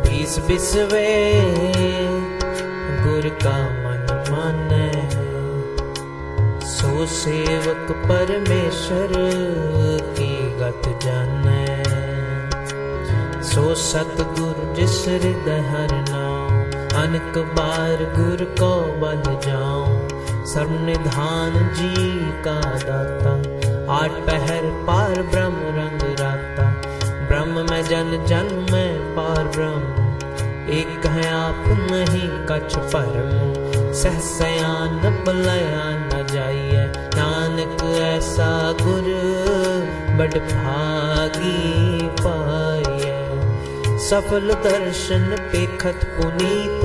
बीस बिसवे गुर का मन माने सो सेवक परमेश्वर की गत जाने ਸੋ ਸਤਗੁਰ ਜਿਸ ਹਿਰਦੈ ਹਰ ਨਾਮ ਅਨਕ ਬਾਰ ਗੁਰ ਕੋ ਬਲ ਜਾਉ सन्निधान जी का दाता। आठ पहर पार ब्रह्म रंग राता। ब्रह्म में जन जन में पार ब्रह्म। एक है आप, नहीं कछ परम। सहसयान बलया न जाइए। नानक ऐसा गुरु बड भागी पाइए। सफल दर्शन पेखत पुनीत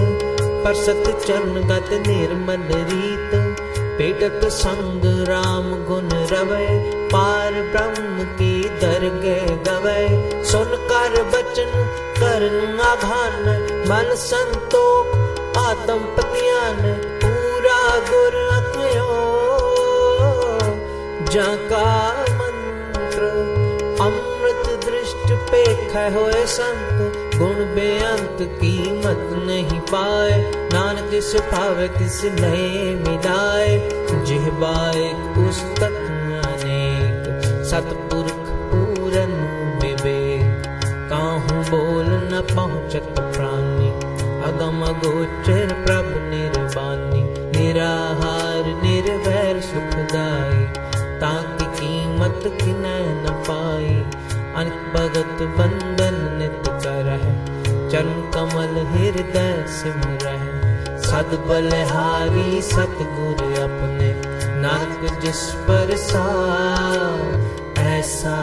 परसत चरण गत निर्मल रीत। पेटत संग राम गुण रवै, पार ब्रह्म की दरगे गवै। सुन कर बचन करन आघान मन संतोख, आत्म पतियान पूरा गुर मंत्र, अमृत दृष्ट पेख होए संत गुण बेअंत कीमत नहीं पाए। नानक जिस पावे तिस नए मिलाए। जिहबाए पुस्तक अनेक। सतपुरख पूरन विवेक काहू बोल न पहुँचत प्राणी। अगम गोचर प्रभ निर्वाणी। निराहार निर्वैर सुखदाई। ताकि कीमत किन न पाई। अनक भगत बंदन करह चरण कमल हृदय सिमरह। सद बलहारी सतगुर अपने। नानक जिस पर सा ऐसा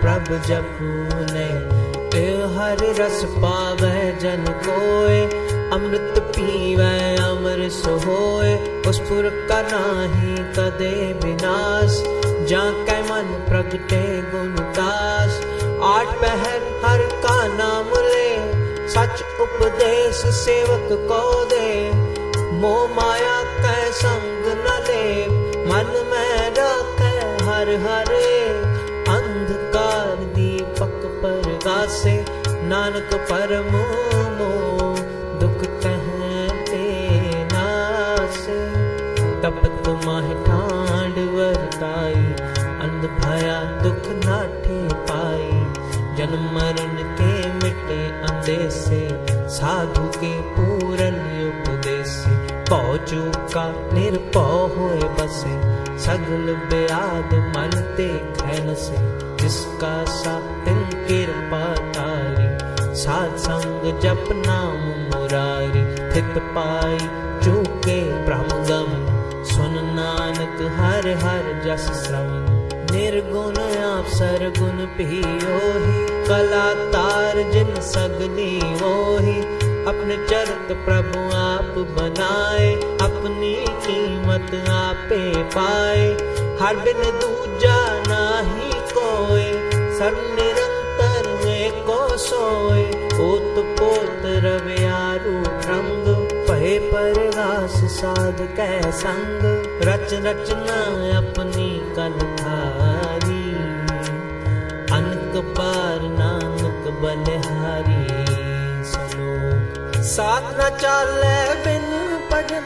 प्रभ जपने हर रस पावै जन कोय अमृत पीवै, अमर सोहोय उस पुर का नाही कदे विनाश। जा कै मन प्रगटे गुण दास। आठ पहर हर नाम ले सच उपदेश सेवक को दे। मोह माया कै संग न ले। मन में रख हर हरे। अंधकार दीपक पर गासे। नानक परम के पूरन उपदेसे पौचू का निरपौ होए बसे। सगल ब्याद मन ते खैन से जिसका सा तिन कृपा तारी। साध संग जप नाम मुरारी। थित पाई चूके ब्रह्मगम। सुन नानक हर हर जस श्रवण निर्गुण आप सरगुण पियोहि। कला तार जिन सगनी ओहि अपने चरित प्रभु आप बनाए, अपनी कीमत आपे पाए। हर बिन दूजा नाही कोय सर्व निरंतर में को सोए। ओत पोत रवे रव्यारू रंग, पहे परगास साध कै संग। रच रचना अपनी कल थारी अनक पार नानक बलिहारी। साथ न चाले बिन भजन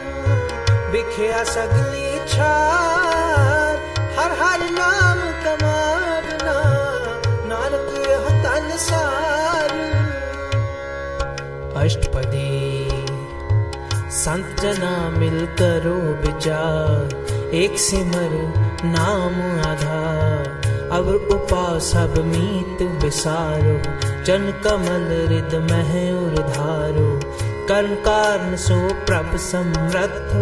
विखिया सगली छार। हर हर नाम कमावना नानक तन सार। अष्टपदी, संत जना मिल करो विचार, एक सिमर नाम आधार। अब उपा सब मीत विसारो जन कमल रिद मह उधारो कर्म कारण सो प्रभ समरथ,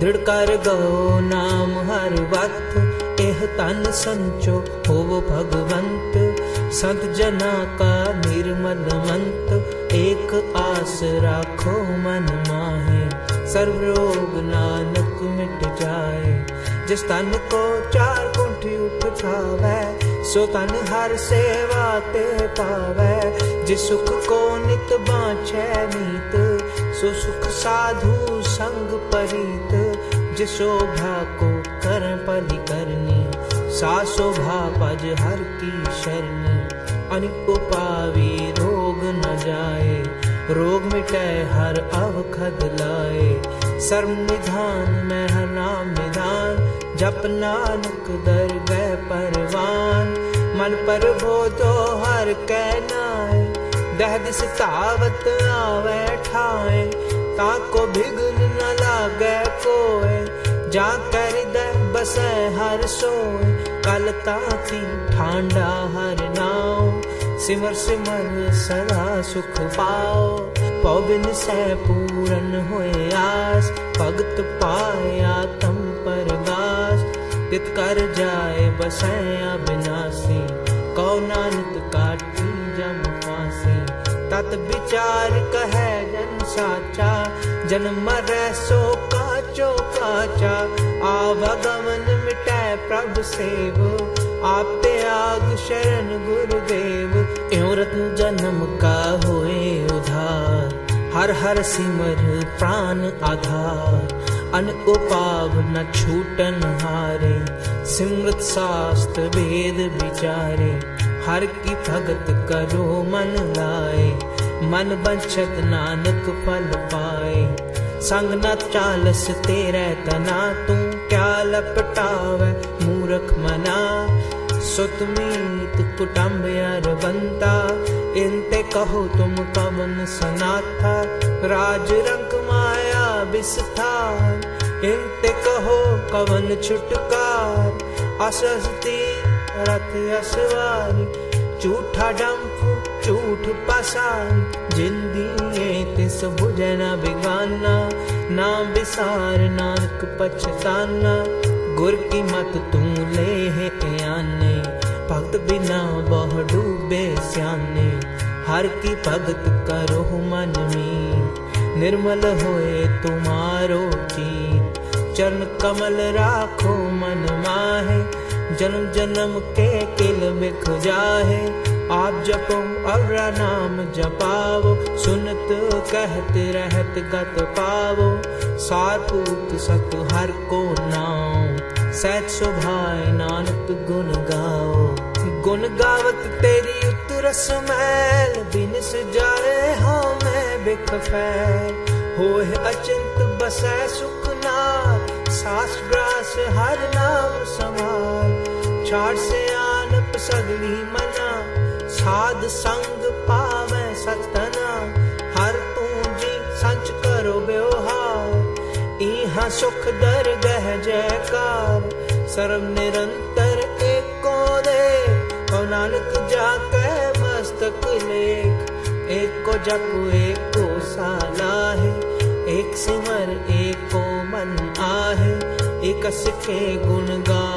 दृढ़ कर गो नाम हर वक्त। एह तन संचो हो भगवंत, संत जना का निर्मल मंत। एक आस राखो मन माहे, सर्व रोग नानक मिट जाए। जिस तन को चार कुंठी उठ खावे, सो तन हर सेवा ते पावे। जिस सुख को नित बाँचे मीत सो सुख साधु संग परीत, जिशोभा को कर पली करनी। सा शोभा पज हर की शरणी, अनिक रोग न जाए। रोग मिटे हर अवखद लाए। सर्व निधान में हर नाम निधान जप नानक दर गए परवान। मन पर बोधो हर कहनाए दह दिस तावत आवे, ठाए ताको बिगन न लागे कोय जा कर दे बसे, हर सोए। कल ताती ठांडा हर नाव सिमर सिमर सदा सुख पाओ। पौबिन से पूरन होए आस। भगत पाया तम पर गास। तित कर जाए बसे अविनाशी। कौ नानक काटी जम तत विचार कहे जन साचा, जन मरै सो काचो काचा आवागमन मिटै प्रभ सेव, आप त्याग शरण गुरुदेव एवं रत्न जन्म का होए उधार, हर हर सिमर प्राण आधार। अन उपाव न छूटन हारे सिमृत शास्त्र वेद विचारे। हर की भगत करो मन लाए, मन बंचत नानक फल पाए। संग न चालस तेरे तना तू क्या लपटावे मूरख मना? सुत मीत कुटुम्ब बनता इनते कहो तुम कवन सनाथा। राज रंग माया विस्थार इनते कहो कवन छुटकार। असस्ती रथ असवारी, झूठा डंफ झूठ पसार। जिंदी तिस भुजना बिगाना, ना बिसार, नानक पछताना। गुर की मत तू ले आने भक्त बिना बह डूबे स्याने। हर की भगत करो मन में निर्मल होए तुम्हारो चीत चरण कमल राखो मन माहे जन्म जन्म के किल बिख जाहे आप जपो अवरा नाम जपावो सुनत कहत रहत गत पावो सारपूत सत हर को नाम सैच सुभाए नानक गुण गाओ। गुण गावत तेरी उतरस मैल बिन जाए हाँ मैं बिख फैल। होए अचिंत बसै सुख नाल, सास ग्रास हर नाम समाल छाड़ से आन सगली मना। साध संग पावे सतना। हर तू जी संच करो व्यवहार। इहा सुख दर गह जयकार। सर्व निरंतर एको दे और नानक जाके मस्तक लेख। एक जप, एक साला है। एक सिमर, एको मन आहे। एक के गुण गाओ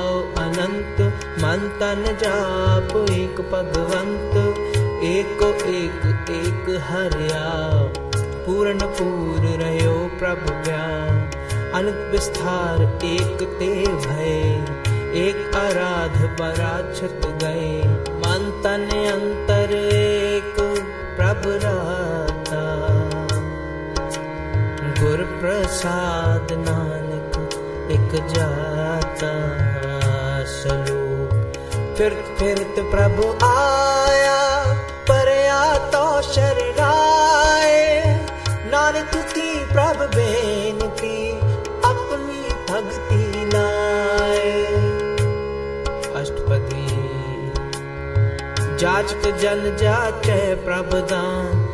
अनंत मन तन जाप, एक भगवंत, एको एक एक हरिया। पूर्ण पूर रहो प्रभु ज्ञान, अनंत विस्तार एक ते भय। एक आराध पराक्षत गए मन तन अंतर एक, प्रभु राता गुर प्रसाद नानक एक जाता। सुनो फिर फिरत तो प्रभु आया, पर या तो शरगाए नानक की प्रभु बेनती, अपनी भक्ति लाए। अष्टपति जाचक जल जाते प्रभु दान,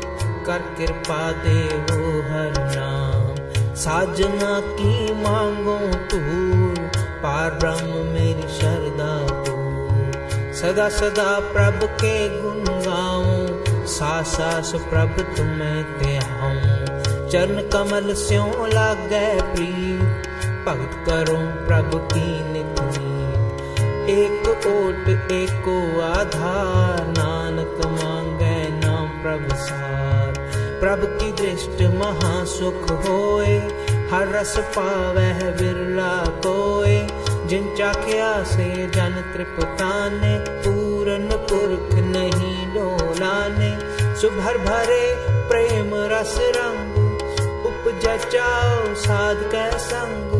कर कृपा दे हो हर नाम। साजना की मांगो तू पार ब्रह्म मेरी शरदा सदा सदा प्रभु के गुण गाऊं। सास सास प्रभु तुम्हें त्याऊं चरण कमल स्यों लागे प्रीत। भगत करूँ प्रभु की नितनी एक ओट, एको आधार। नानक मांगे नाम प्रभु सार। प्रभु की दृष्टि महासुख होए। हर रस पावह बिरला कोय जिन चाख्या से जन त्रिपुताने, पूरन पुरख नहीं डोलाने सुभर भरे प्रेम रस रंग उपजचाओ साध कै संग।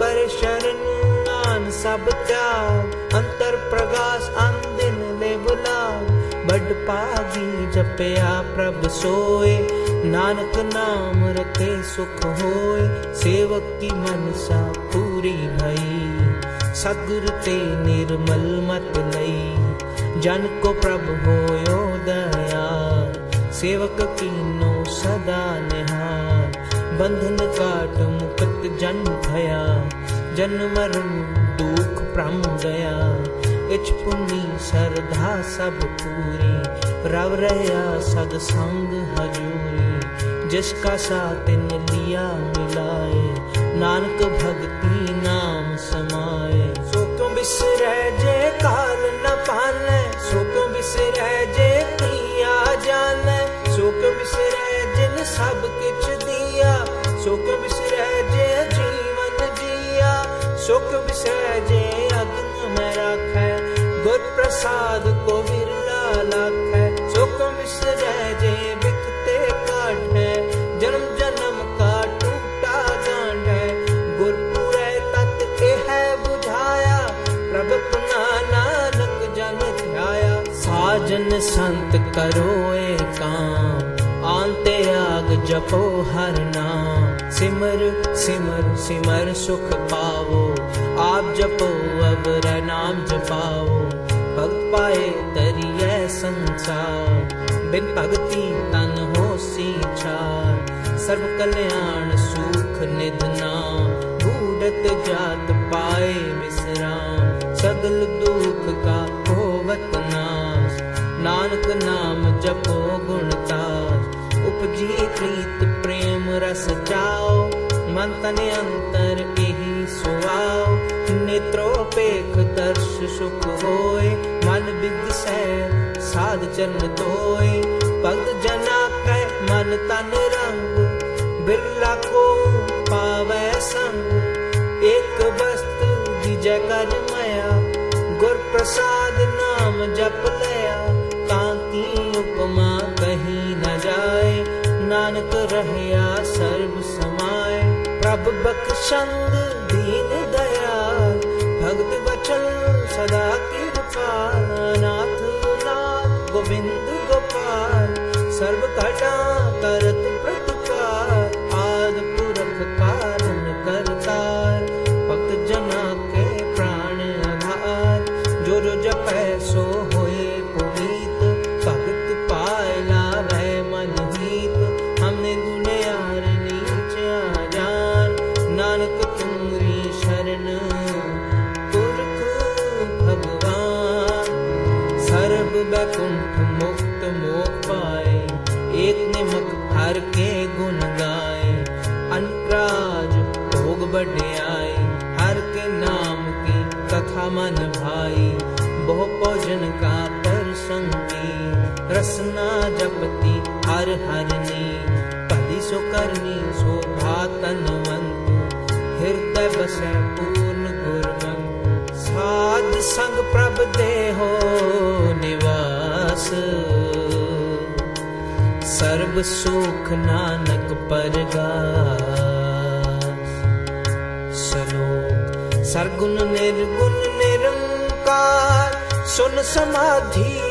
पर शरण ज्ञान सब त्याग, अंतर प्रकाश अंदिन ले बुलाओ। बड पागी जपया प्रभ सोए ਨਾਨਕ ਨਾਮ ਰਤੇ ਸੁਖ ਹੋਏ, ਸੇਵਕ ਕੀ ਮਨਸਾ ਪੂਰੀ ਭਈ ਸਤਿਗੁਰ ਤੇ ਨਿਰਮਲ ਮਤ ਲਈ, ਜਨ ਕੋ ਪ੍ਰਭ ਹੋਇਓ ਦਇਆ। ਸੇਵਕ ਕੀਨੋ ਸਦਾ ਨਿਹਾਰ, ਬੰਧਨ ਕਾਟ ਮੁਕਤ ਜਨ ਭਇਆ। ਜਨ ਮਰਨ ਦੁਖ ਪ੍ਰਮ ਗਿਆ ਇਚ ਪੁੰਨੀ ਸਰਧਾ ਸਭ ਪੂਰੀ। ਰਵ ਰਹਾ ਸਦ ਸੰਗ ਹਜੂਰੀ। जिसका साथ इन लिया मिलाए। नानक भक्ति नाम समाए। सुख क्यों बिसर जे काल न पाने सुख क्यों बिसर जे किया जाने सुख क्यों बिसर जिन सब किच दिया। सुख क्यों बिसर जे जीवन जिया। सुख क्यों बिसर संत करो ए काम, आलते आग जपो हर नाम। सिमर सिमर सिमर सुख पावो, आप जपो, अब नाम जपाओ भक्त पाए तरिय संसार, बिन भक्ति तन हो सी चार सर्व कल्याण सुख निधना बूढ़त जात पाए मिसराम सगल दुख का होवत ਨਾਨਕ ਨਾਮ ਜਪੋ ਗੁਣ ਤਾਸ ਉਪਜੀ ਪ੍ਰੀਤ ਪ੍ਰੇਮ ਰਸ ਚਾਓ ਮਨ ਤਨ ਅੰਤਰ ਇਹੀ ਸੁਆਓ ਨੇਤਰੋ ਪੇਖ ਦਰਸ਼ ਸੁਖ ਹੋਏ ਮਨ ਬਿਗਸੈ ਸਾਧ ਚਰਨ ਧੋਏ ਭਗਤ ਜਨਾ ਕੈ ਮਨ ਤਨ ਰੰਗ ਬਿਰਲਾ ਕੋ ਪਾਵੈ ਸੰਗ ਇੱਕ ਬਸਤ ਦੀ ਜੈ ਕਰ ਮਾਇਆ ਗੁਰ ਪ੍ਰਸਾਦ ਨਾਮ ਜਪ ਲਿਆ नानक रहया सर्व समाय। प्रभ बख्शंद दीन दया भक्त वचन सदा रसना जपती हर हरनी, कली सो करनी शोभा तनवंत, हृदय बस पूर्ण गुरमंत साध संग प्रभ दे हो निवास। सर्व सुख नानक परगा सरगुण निर्गुण निरंकार, सुन समाधि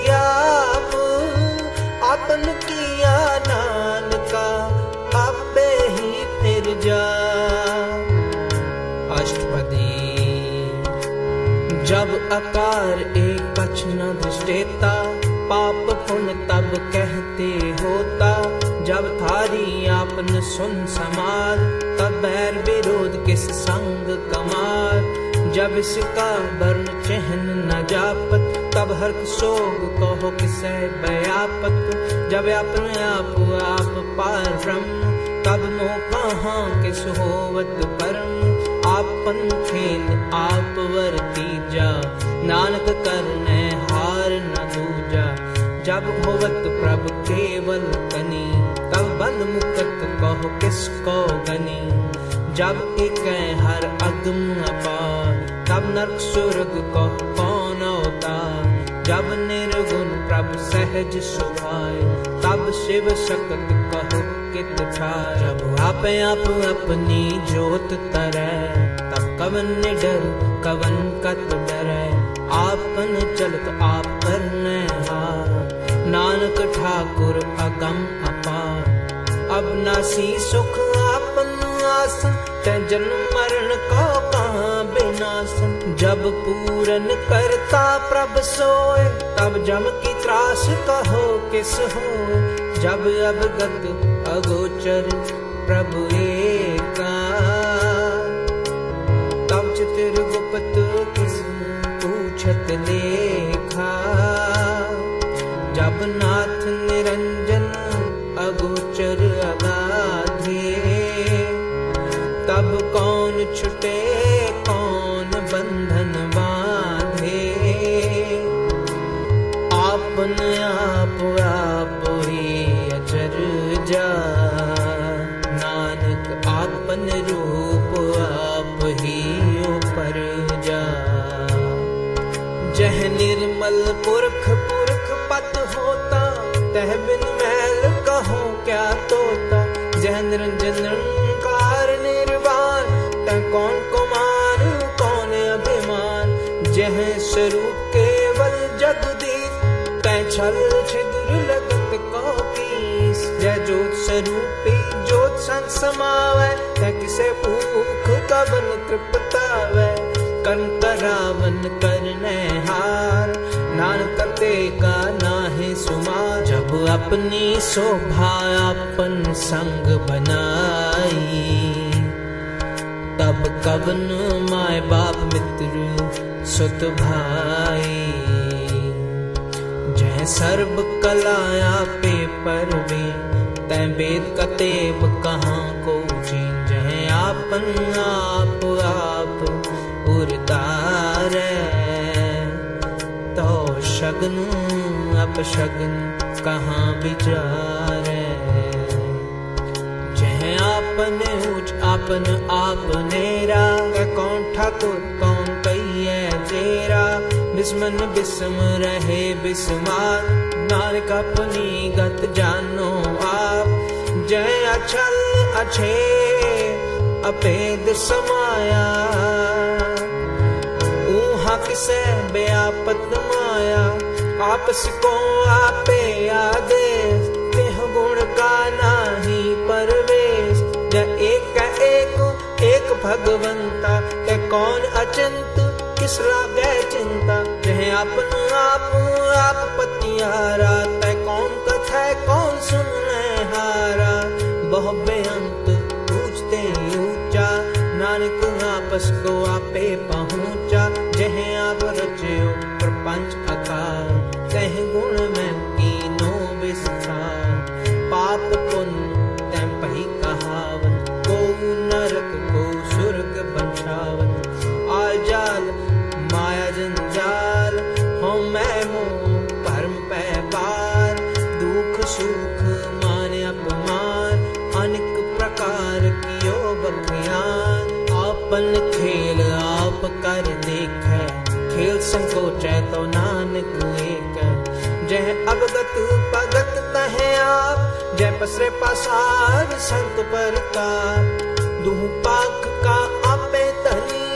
अकार एक कछ न दृष्टेता। पाप पुण्य तब कहते होता। जब थारी आपन सुन समाज तब बैर विरोध किस संग कमार। जब इसका वर्ण चिन्ह न जापत, तब हर सोग कहो किसे बयापत। जब अपने आप आप पार ब्रह्म, तब मोह कहाँ किस होवत परम आपन खेल आप वर्ती जा। नानक करने हार न दूजा। जब होवत प्रभु केवल कनी, तब बल मुकत कहो किसको गनी। जब एक हर अगम अपार, तब नरक सुरग कहो कौन अवतार। जब निर्गुण प्रभु सहज सुभाय, तब शिव शक्त कहो कित ठाय जब आप आप अपनी जोत तरै तब कवन डर कवन कत डरै आपन चलत आप करने हार नानक ठाकुर अगम अपार। अब नासी सुख आपन आसन, तै जन्म मरण को कहाँ बिनासन। जब पूरन करता प्रभ सोए, तब जम की त्रास कहो किस हो जब अब गत अगोचर प्रभु छिद्र लगत कापीस जय जोत स्वरूपी समावै तह किसे भूख कवन तृप्तावै कंतरावन करने हार, नानक करते का नाहे सुमा जब अपनी शोभा अपन संग बनाई तब कवन माय बाप मित्र सुत भाई। जय सर्व कलाया पे परवे तै वेद कतेब कहाँ को जी जय आपन आप आप उरतार तो शगन अपशगन कहाँ विचार जय आपन उच आपन आपनेरा कौन ठाकुर कौन कहिए तेरा बिस्मन बिस्म रहे बिस्मार। नानक अपनी गत जानो आप। जय अचल अच्छे, अपेद समाया। ऊहा किसे बेआपत माया आपस को आपे आदेश। तेह गुण का नाही परवेश। जय एक एक एक भगवंता। ते कौन अचिंत, किस लागे चिंता। अपन आप आप पतियारा ते कौन कथा कौन सुनने हारा। बहु बेअंत पूछते ऊँचा। नानक आपस को आपे पहुँचा। अपन खेल आप कर देख। खेल संकोच तो नानक लेकर जय अवगत, भगत तह आप। जय पसरे पसार, संत पर का दुह पाख का आप तनी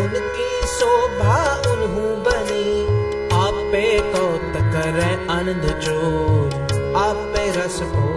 उनकी शोभा उन्हों बनी। आपे तो कौत करे अनध चोर आपे रस भो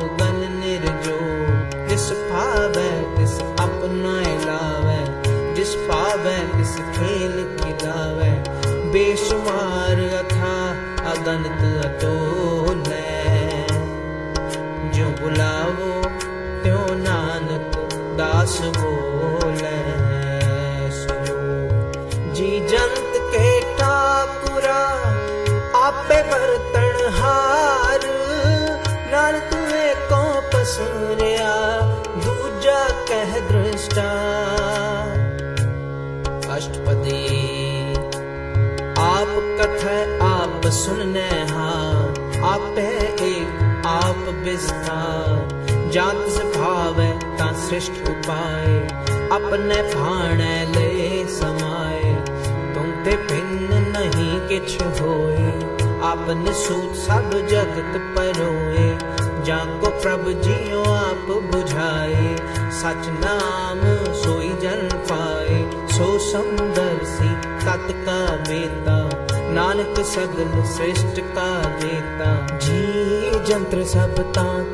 कथ आप सुनने, हा। आप है एक आप विस्तार जात से भाव ता श्रेष्ठ उपाय। अपने भाणे ले समाए तुम ते भिन्न नहीं किछ होए। आपने सूत सब जगत परोए जाको प्रभु जियो आप बुझाए। सच नाम सोई जन पाए। सो सुंदर सी तत का बेता नानक सगल श्रेष्ठ का देता जी जंत्र सब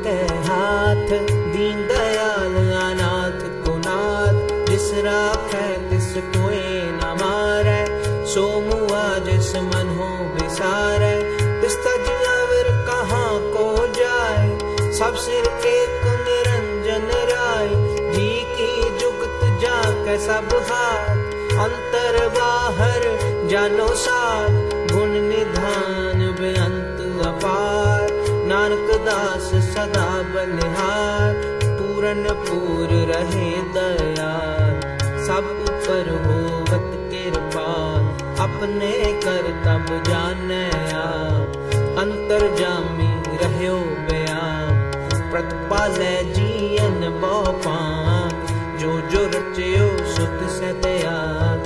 के हाथ, दीन दयाल अनाथ गुनाथ जिस राखे तिस कोई न मारे सो मुआ जिस मन हो विसारे तिस तज अवर कहाँ को जाए? सब सिर एक निरंजन राय। जी की जुगत जाके सब हाथ अंतर बाहर जानो गुण दास सदा बलिहार पूरन पूर रहे दयाल। सब ऊपर होवत कृपाल अपने कर तब जाने अंतर जामी रहो बयान, प्रतिपाले जीवन बहुपा जो जो रचयो सुत से दयाल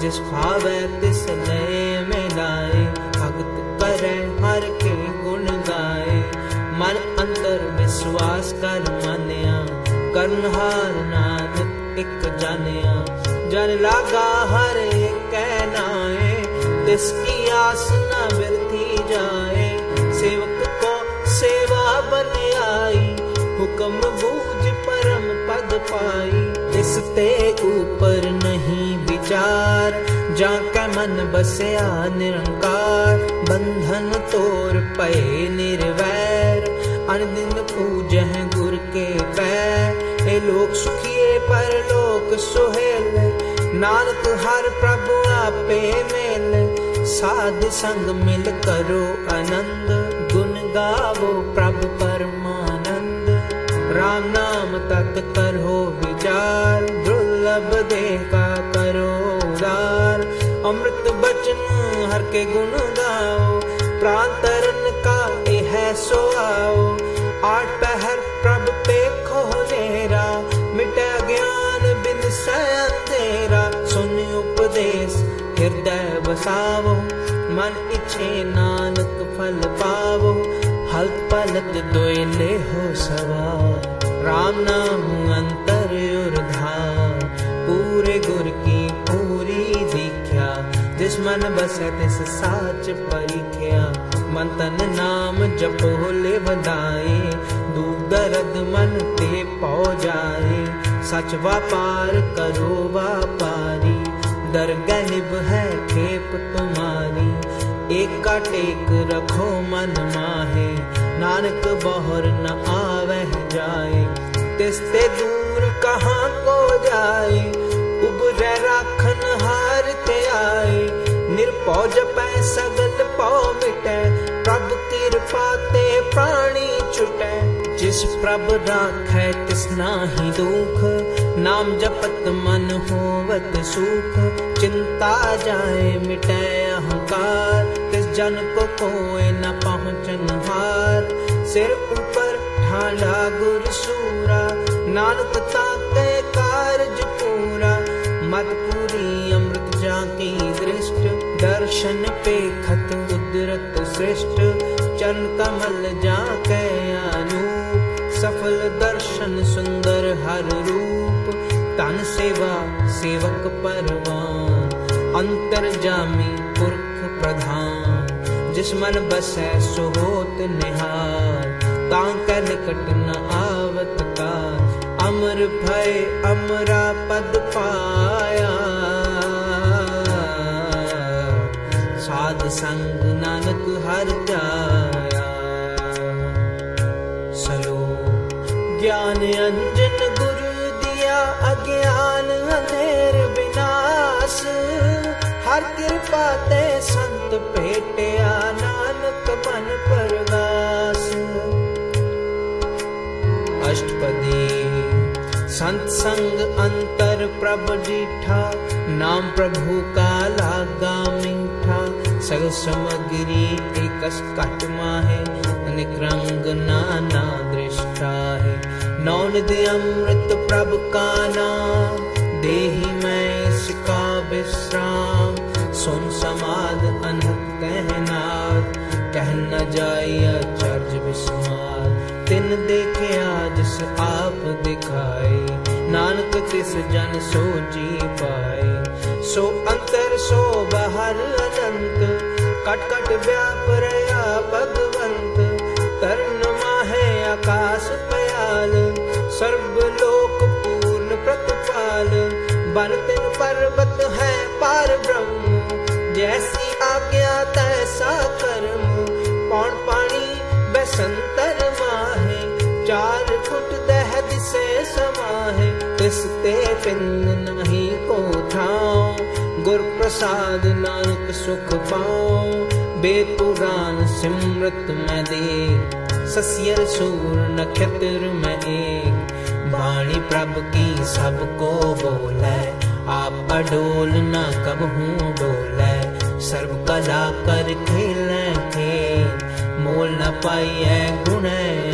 जिस भावे तिस ले मिलाए भगत करे हर विश्वास कर मानिया करनहार नानक एक जानिया। जन लागा हर एक कहनाए तिसकी आस न बिरती जाए। सेवक को सेवा बन आई, हुक्म बूझ परम पद पाई। इसते ऊपर नहीं विचार जाके मन बसया निरंकार। बंधन तोर पे निर्वैर अनदिन पूज है गुर के पैर। ए लोक सुखिए पर लोक सुहेल। नानक हर प्रभु आपे मेल। साध संग मिल करो आनंद। गुण गावो प्रभु परमानंद। राम नाम तत् करो विचार। दुर्लभ देखा करो उदार। अमृत बचन हर के गुण गाओ। प्रांतरन यह सो आओ। आठ पहर प्रभ पे खोलेरा मिटा ज्ञान बिन अंधेरा सुन उपदेश, हृदय बसावो। मन इच्छे नानक फल पावो। हल्त पलत दोले हो सवार राम नाम अंतर उर्धार पूरे गुर की पूरी दीख्या जिस मन बसे तिस साच परीख्या। मन तन नाम जपो ले बधाए दुख दर्द मन ते पौ जाए सच व्यापार करो व्यापारी दरगह निभ है खेप तुम्हारी एक का टेक रखो मन माहे नानक बहर न आवे जाए तिस्ते दूर कहाँ को जाए उबरे राखन हार ते आए निरपौ जपै सगल पौ मिटै, प्रभ कृपा ते प्राणी छुटै। जिस प्रभ राखै, तिस नाही दुख। नाम जपत मन होवत सुख। चिंता जाए, मिटै अहंकार। तिस जन को कोई न पहुँचन हार। सिर ऊपर ठाला गुर सूरा। नानक ताते कारज पूरा। मत पूरी दर्शन पे खत उदरत श्रेष्ठ चरण कमल जाके अनूप। सफल दर्शन सुंदर हर रूप, तन सेवा सेवक परवान। अंतर जामी पुरख प्रधान, जिस मन बसै सो होत निहार। तां कै निकट न आवत का अमर भय अमरा पद पाया। साध संग नानक हर जाया सलो ज्ञान अंजन गुरु दिया अज्ञान अंधेर विनाश हर कृपा ते संत भेटिया नानक बन परगास अष्टपदी संत संग अंतर प्रभ जीठा नाम प्रभु का लागा मीठा कट माहे अनेक रंग नाना दृष्टा है नौन दे अमृत प्रभ का नाम, देही मैं इसका विश्राम। सुन समाद अनहत कहनाद कह न जाय चर्ज विस्मार। तिन देखे आज आप दिखाए, नानक तिस जन सो जी पाए। सो अंतर सो बाहर अनंत कट कट व्याप रया भगवंत तरण माहे आकाश पयाल, सर्व लोक पूर्ण प्रतिपाल। बन तिन पर्वत है पार ब्रह्म, जैसी आज्ञा तैसा कर्म। पौन पानी बसंतर माहे, चार फुट दह दिसे समाहे तिसते पिंड नहीं को ठाओ गुर प्रसाद नानक सुख पाओ बेपुरान सिमृत में दे ससियर सूर नक्षत्र में एक। वाणी प्रभ की सबको बोले, आप अडोल न कब हूँ डोले, सर्व कला कर खेले खेल मोल न पाइए गुण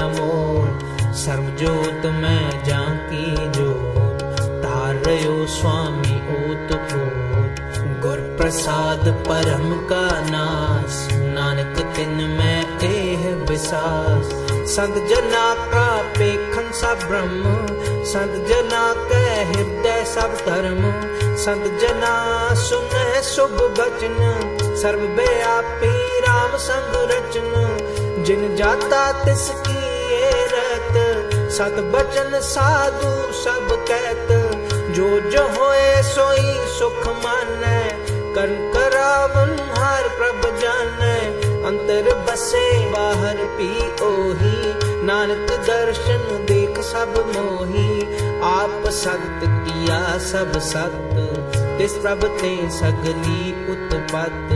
अमोल सर्व जोत में जाकी जोत तारयो स्वामी ओत पोत गुर प्रसाद परम का नास नानक तिन में एह विसास संत जना का पेखन सब ब्रह्म संत जना के हृदय सब धर्म संत जना सुन शुभ बचन सर्व व्यापी राम संग रचन जिन जाता तिसकी ये रत सत बचन साधु सब कहत जो जो होए सोई सुख मानै कर करावन हर प्रभ जानै अंतर बसे बाहर पी ओही नानक दर्शन देख सब मोही। आप सत किया सब सत्य तिस प्रभ ते सगली उत्पत।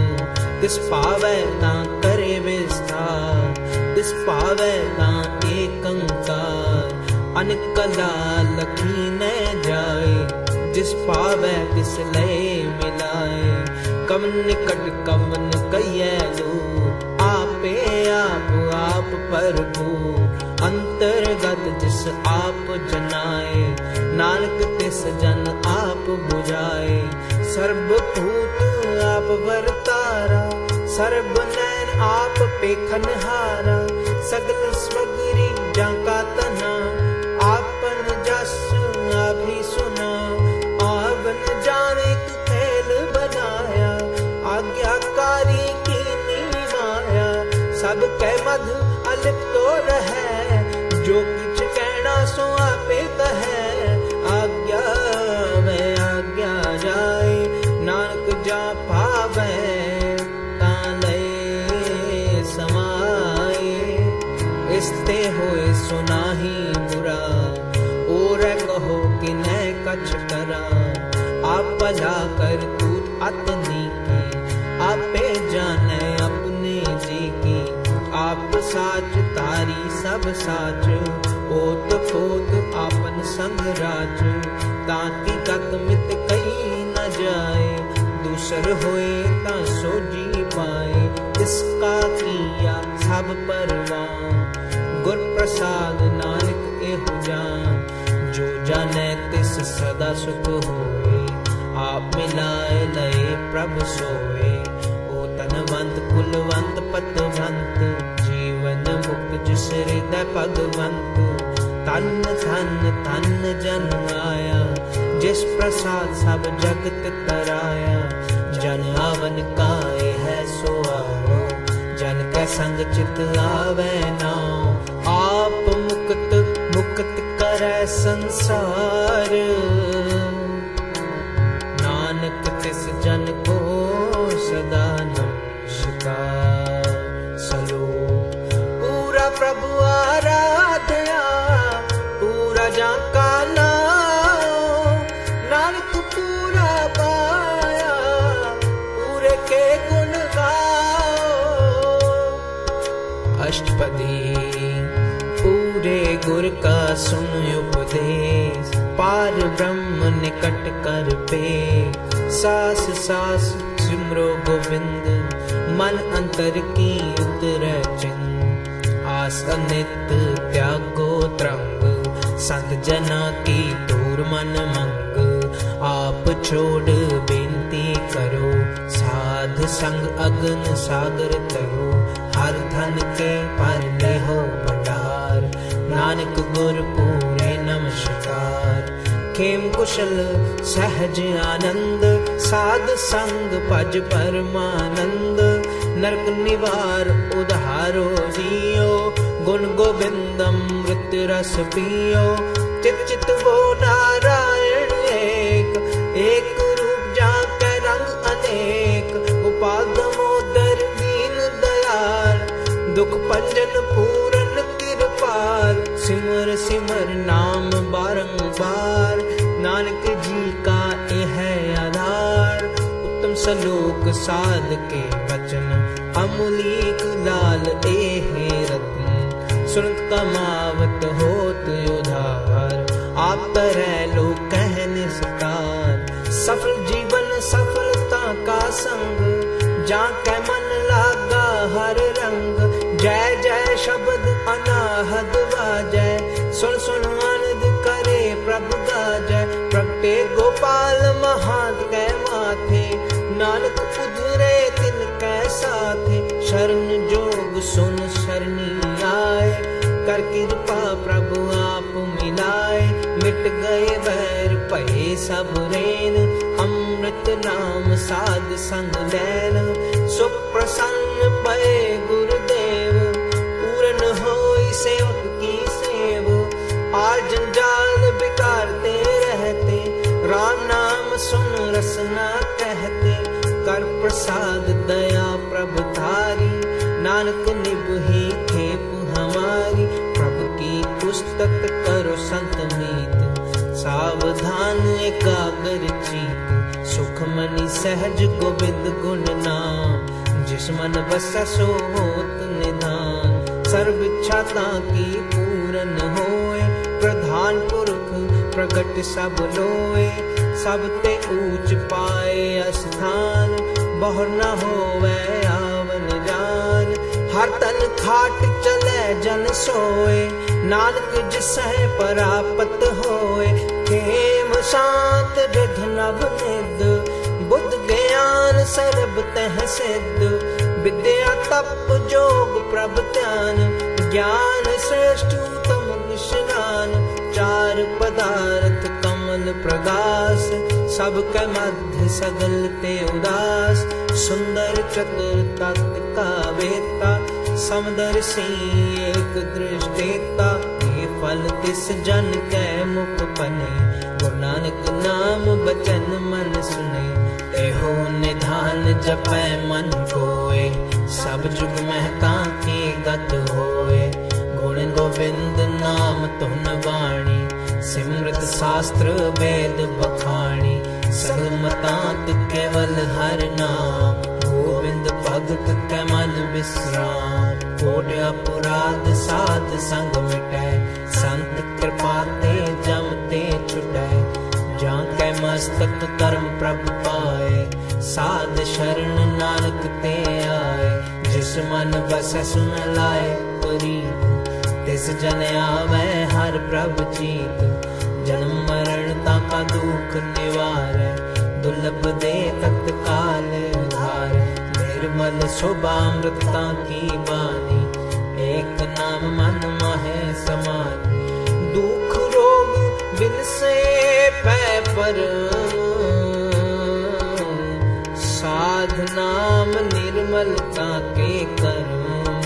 तिस पावै ना करे विस्तार। तिस पावै ना एकंकार अनकला लखी न जाए। जिस पावै तिस ले मिलाए कम निकट कमन लो। आपे आप आप प्रभु अंतर्गत जिस आप जनाए, नानक तिस जन आप बुझाए। सर्वभूत आप वरतारा सर्व नैन आप पेखन हारा। सगल स्वगरी जाका तना मध अलिप्तो रहे, जो किछ कहना सो आपे कहे। आज्ञा वे आज्ञा जाए, नानक जा पावे कहो कि न कछ करा। आप भला कर तू अतनी की आपे जाने जी साच, तारी सब साच। ओत पोत आपन संग राज ताकि तक मित कहीं न जाए। दूसर होए ता सो जी पाए। इसका किया सब परवान गुर प्रसाद नानक एहु जान। जो जाने तिस सदा सुख होए। आप मिलाए लए प्रभ सोए। ओ तनवंत कुलवंत, पतवंत। हृदय भगवंत, तन धन तन जन आया। जिस प्रसाद सब जगत तराया जन आवन काए है सो आओ जन संग चित आवे नाम आप मुक्त मुक्त करे संसार। सुन उपदेश, पार ब्रह्म निकट कर पे सास सास, सिमरो गोविंद, मन अंतर की उतर चिन्ह आस अनित त्यागो त्रंग, संग जना की दूर मन मंग। आप छोड़ बेनती करो, साध संग अग्न सागर तरो। हर धन के पर हो भंडार नानक गुर पूरे नमस्कार खेम कुशल सहज आनंद साध संग भज परमानंद नरक निवार उधारो जियो गुण गोविंदम मृत रस पियो चित चित वो नारायण एक एक रूप जाके रंग अनेक उपाद मोदर दीन दयाल दुख पंजन पूरन कृपाल सिमर सिमर नाम बारंबार। नानक जी का है आधार। उत्तम सलोक साध के वचन। अमलीक लाल ए रत्न। सुनत कमावत होत उधार नाम साध संग लैन सुख प्रसन्न पए गुरुदेव, पूरन होई सेवक की सेव। आर जंजाल बिकारते रहते, राम नाम सुन रसना कहते। कर प्रसाद दया प्रभु तारी नानक निभही खेप हमारी। प्रभु की पुस्तक करो संत मीत, सावधान एकाग्र मनी सहज गोविंद गुण नाम, जिस मन बस सो होत निधान। सर्व इच्छा की पूरन होए, प्रधान पुरख प्रगट सब लोए। सब ते ऊंच पाए स्थान, बहुर न होवे आवन जान। हर तन खाट चले जन सोए, नानक जिसह परापत होए। खेम शांत रिध नव बुद्ध सरब तह सिद्ध विद्या तप जोग प्रभ ध्यान ज्ञान श्रेष्ठ उत्तम विश्रान चार पदार्थ कमल प्रगास। सब के मध्य सगल ते उदास। सुंदर चतुर तत् का वेता समदर्शी एक दृष्टेता। ये फल तिस जन कै मुख पने गुरु नानक नाम बचन मन सुने। एहो निधान जपै मन कोय सब जुग महका के गत होए। गुण गोविंद नाम तुन वाणी सिमृत शास्त्र वेद बखाणी। सगमतांत केवल हर नाम। गोविंद भगत के मन विश्राम। कोट अपराध साध संग मिटै। संत कृपा ते जम कै मस्तक कर्म प्रभ पाए। साध शरण नानक ते आए। जिस मन बस सुन लाए पुरी। तिस जन आवे हर प्रभ चीत। जन्म मरण का दुख निवार। दुर्लभ दे तत्काल उधार। निर्मल शोभामृता की बानी। एक नाम मन माहे समान। दुख रोग बिन से पै ਪਰਮ ਸਾਧ ਨਾਮ ਨਿਰਮਲ ਤਾਕੇ ਕਰਮ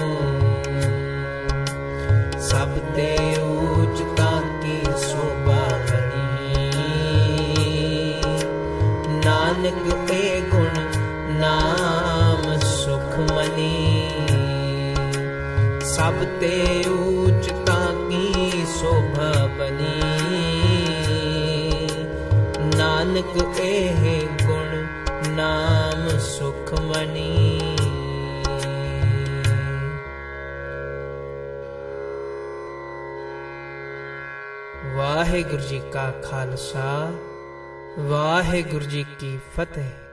ਸਭ ਤੇ ਉੱਚ ਤਾਕੀ ਸੋਭਾ ਬਣੀ। ਨਾਨਕ ਤੇ ਗੁਣ ਨਾਮ ਸੁਖ ਮਨੀ। ਸਭ ਤੇ ਉੱਚ ਨਾਨਕ ਇਹ ਗੁਣ ਨਾਮ ਸੁਖਮਨੀ। ਵਾਹਿਗੁਰੂ ਜੀ ਕਾ ਖਾਲਸਾ ਵਾਹਿਗੁਰੂ ਜੀ ਕੀ ਫਤਿਹ।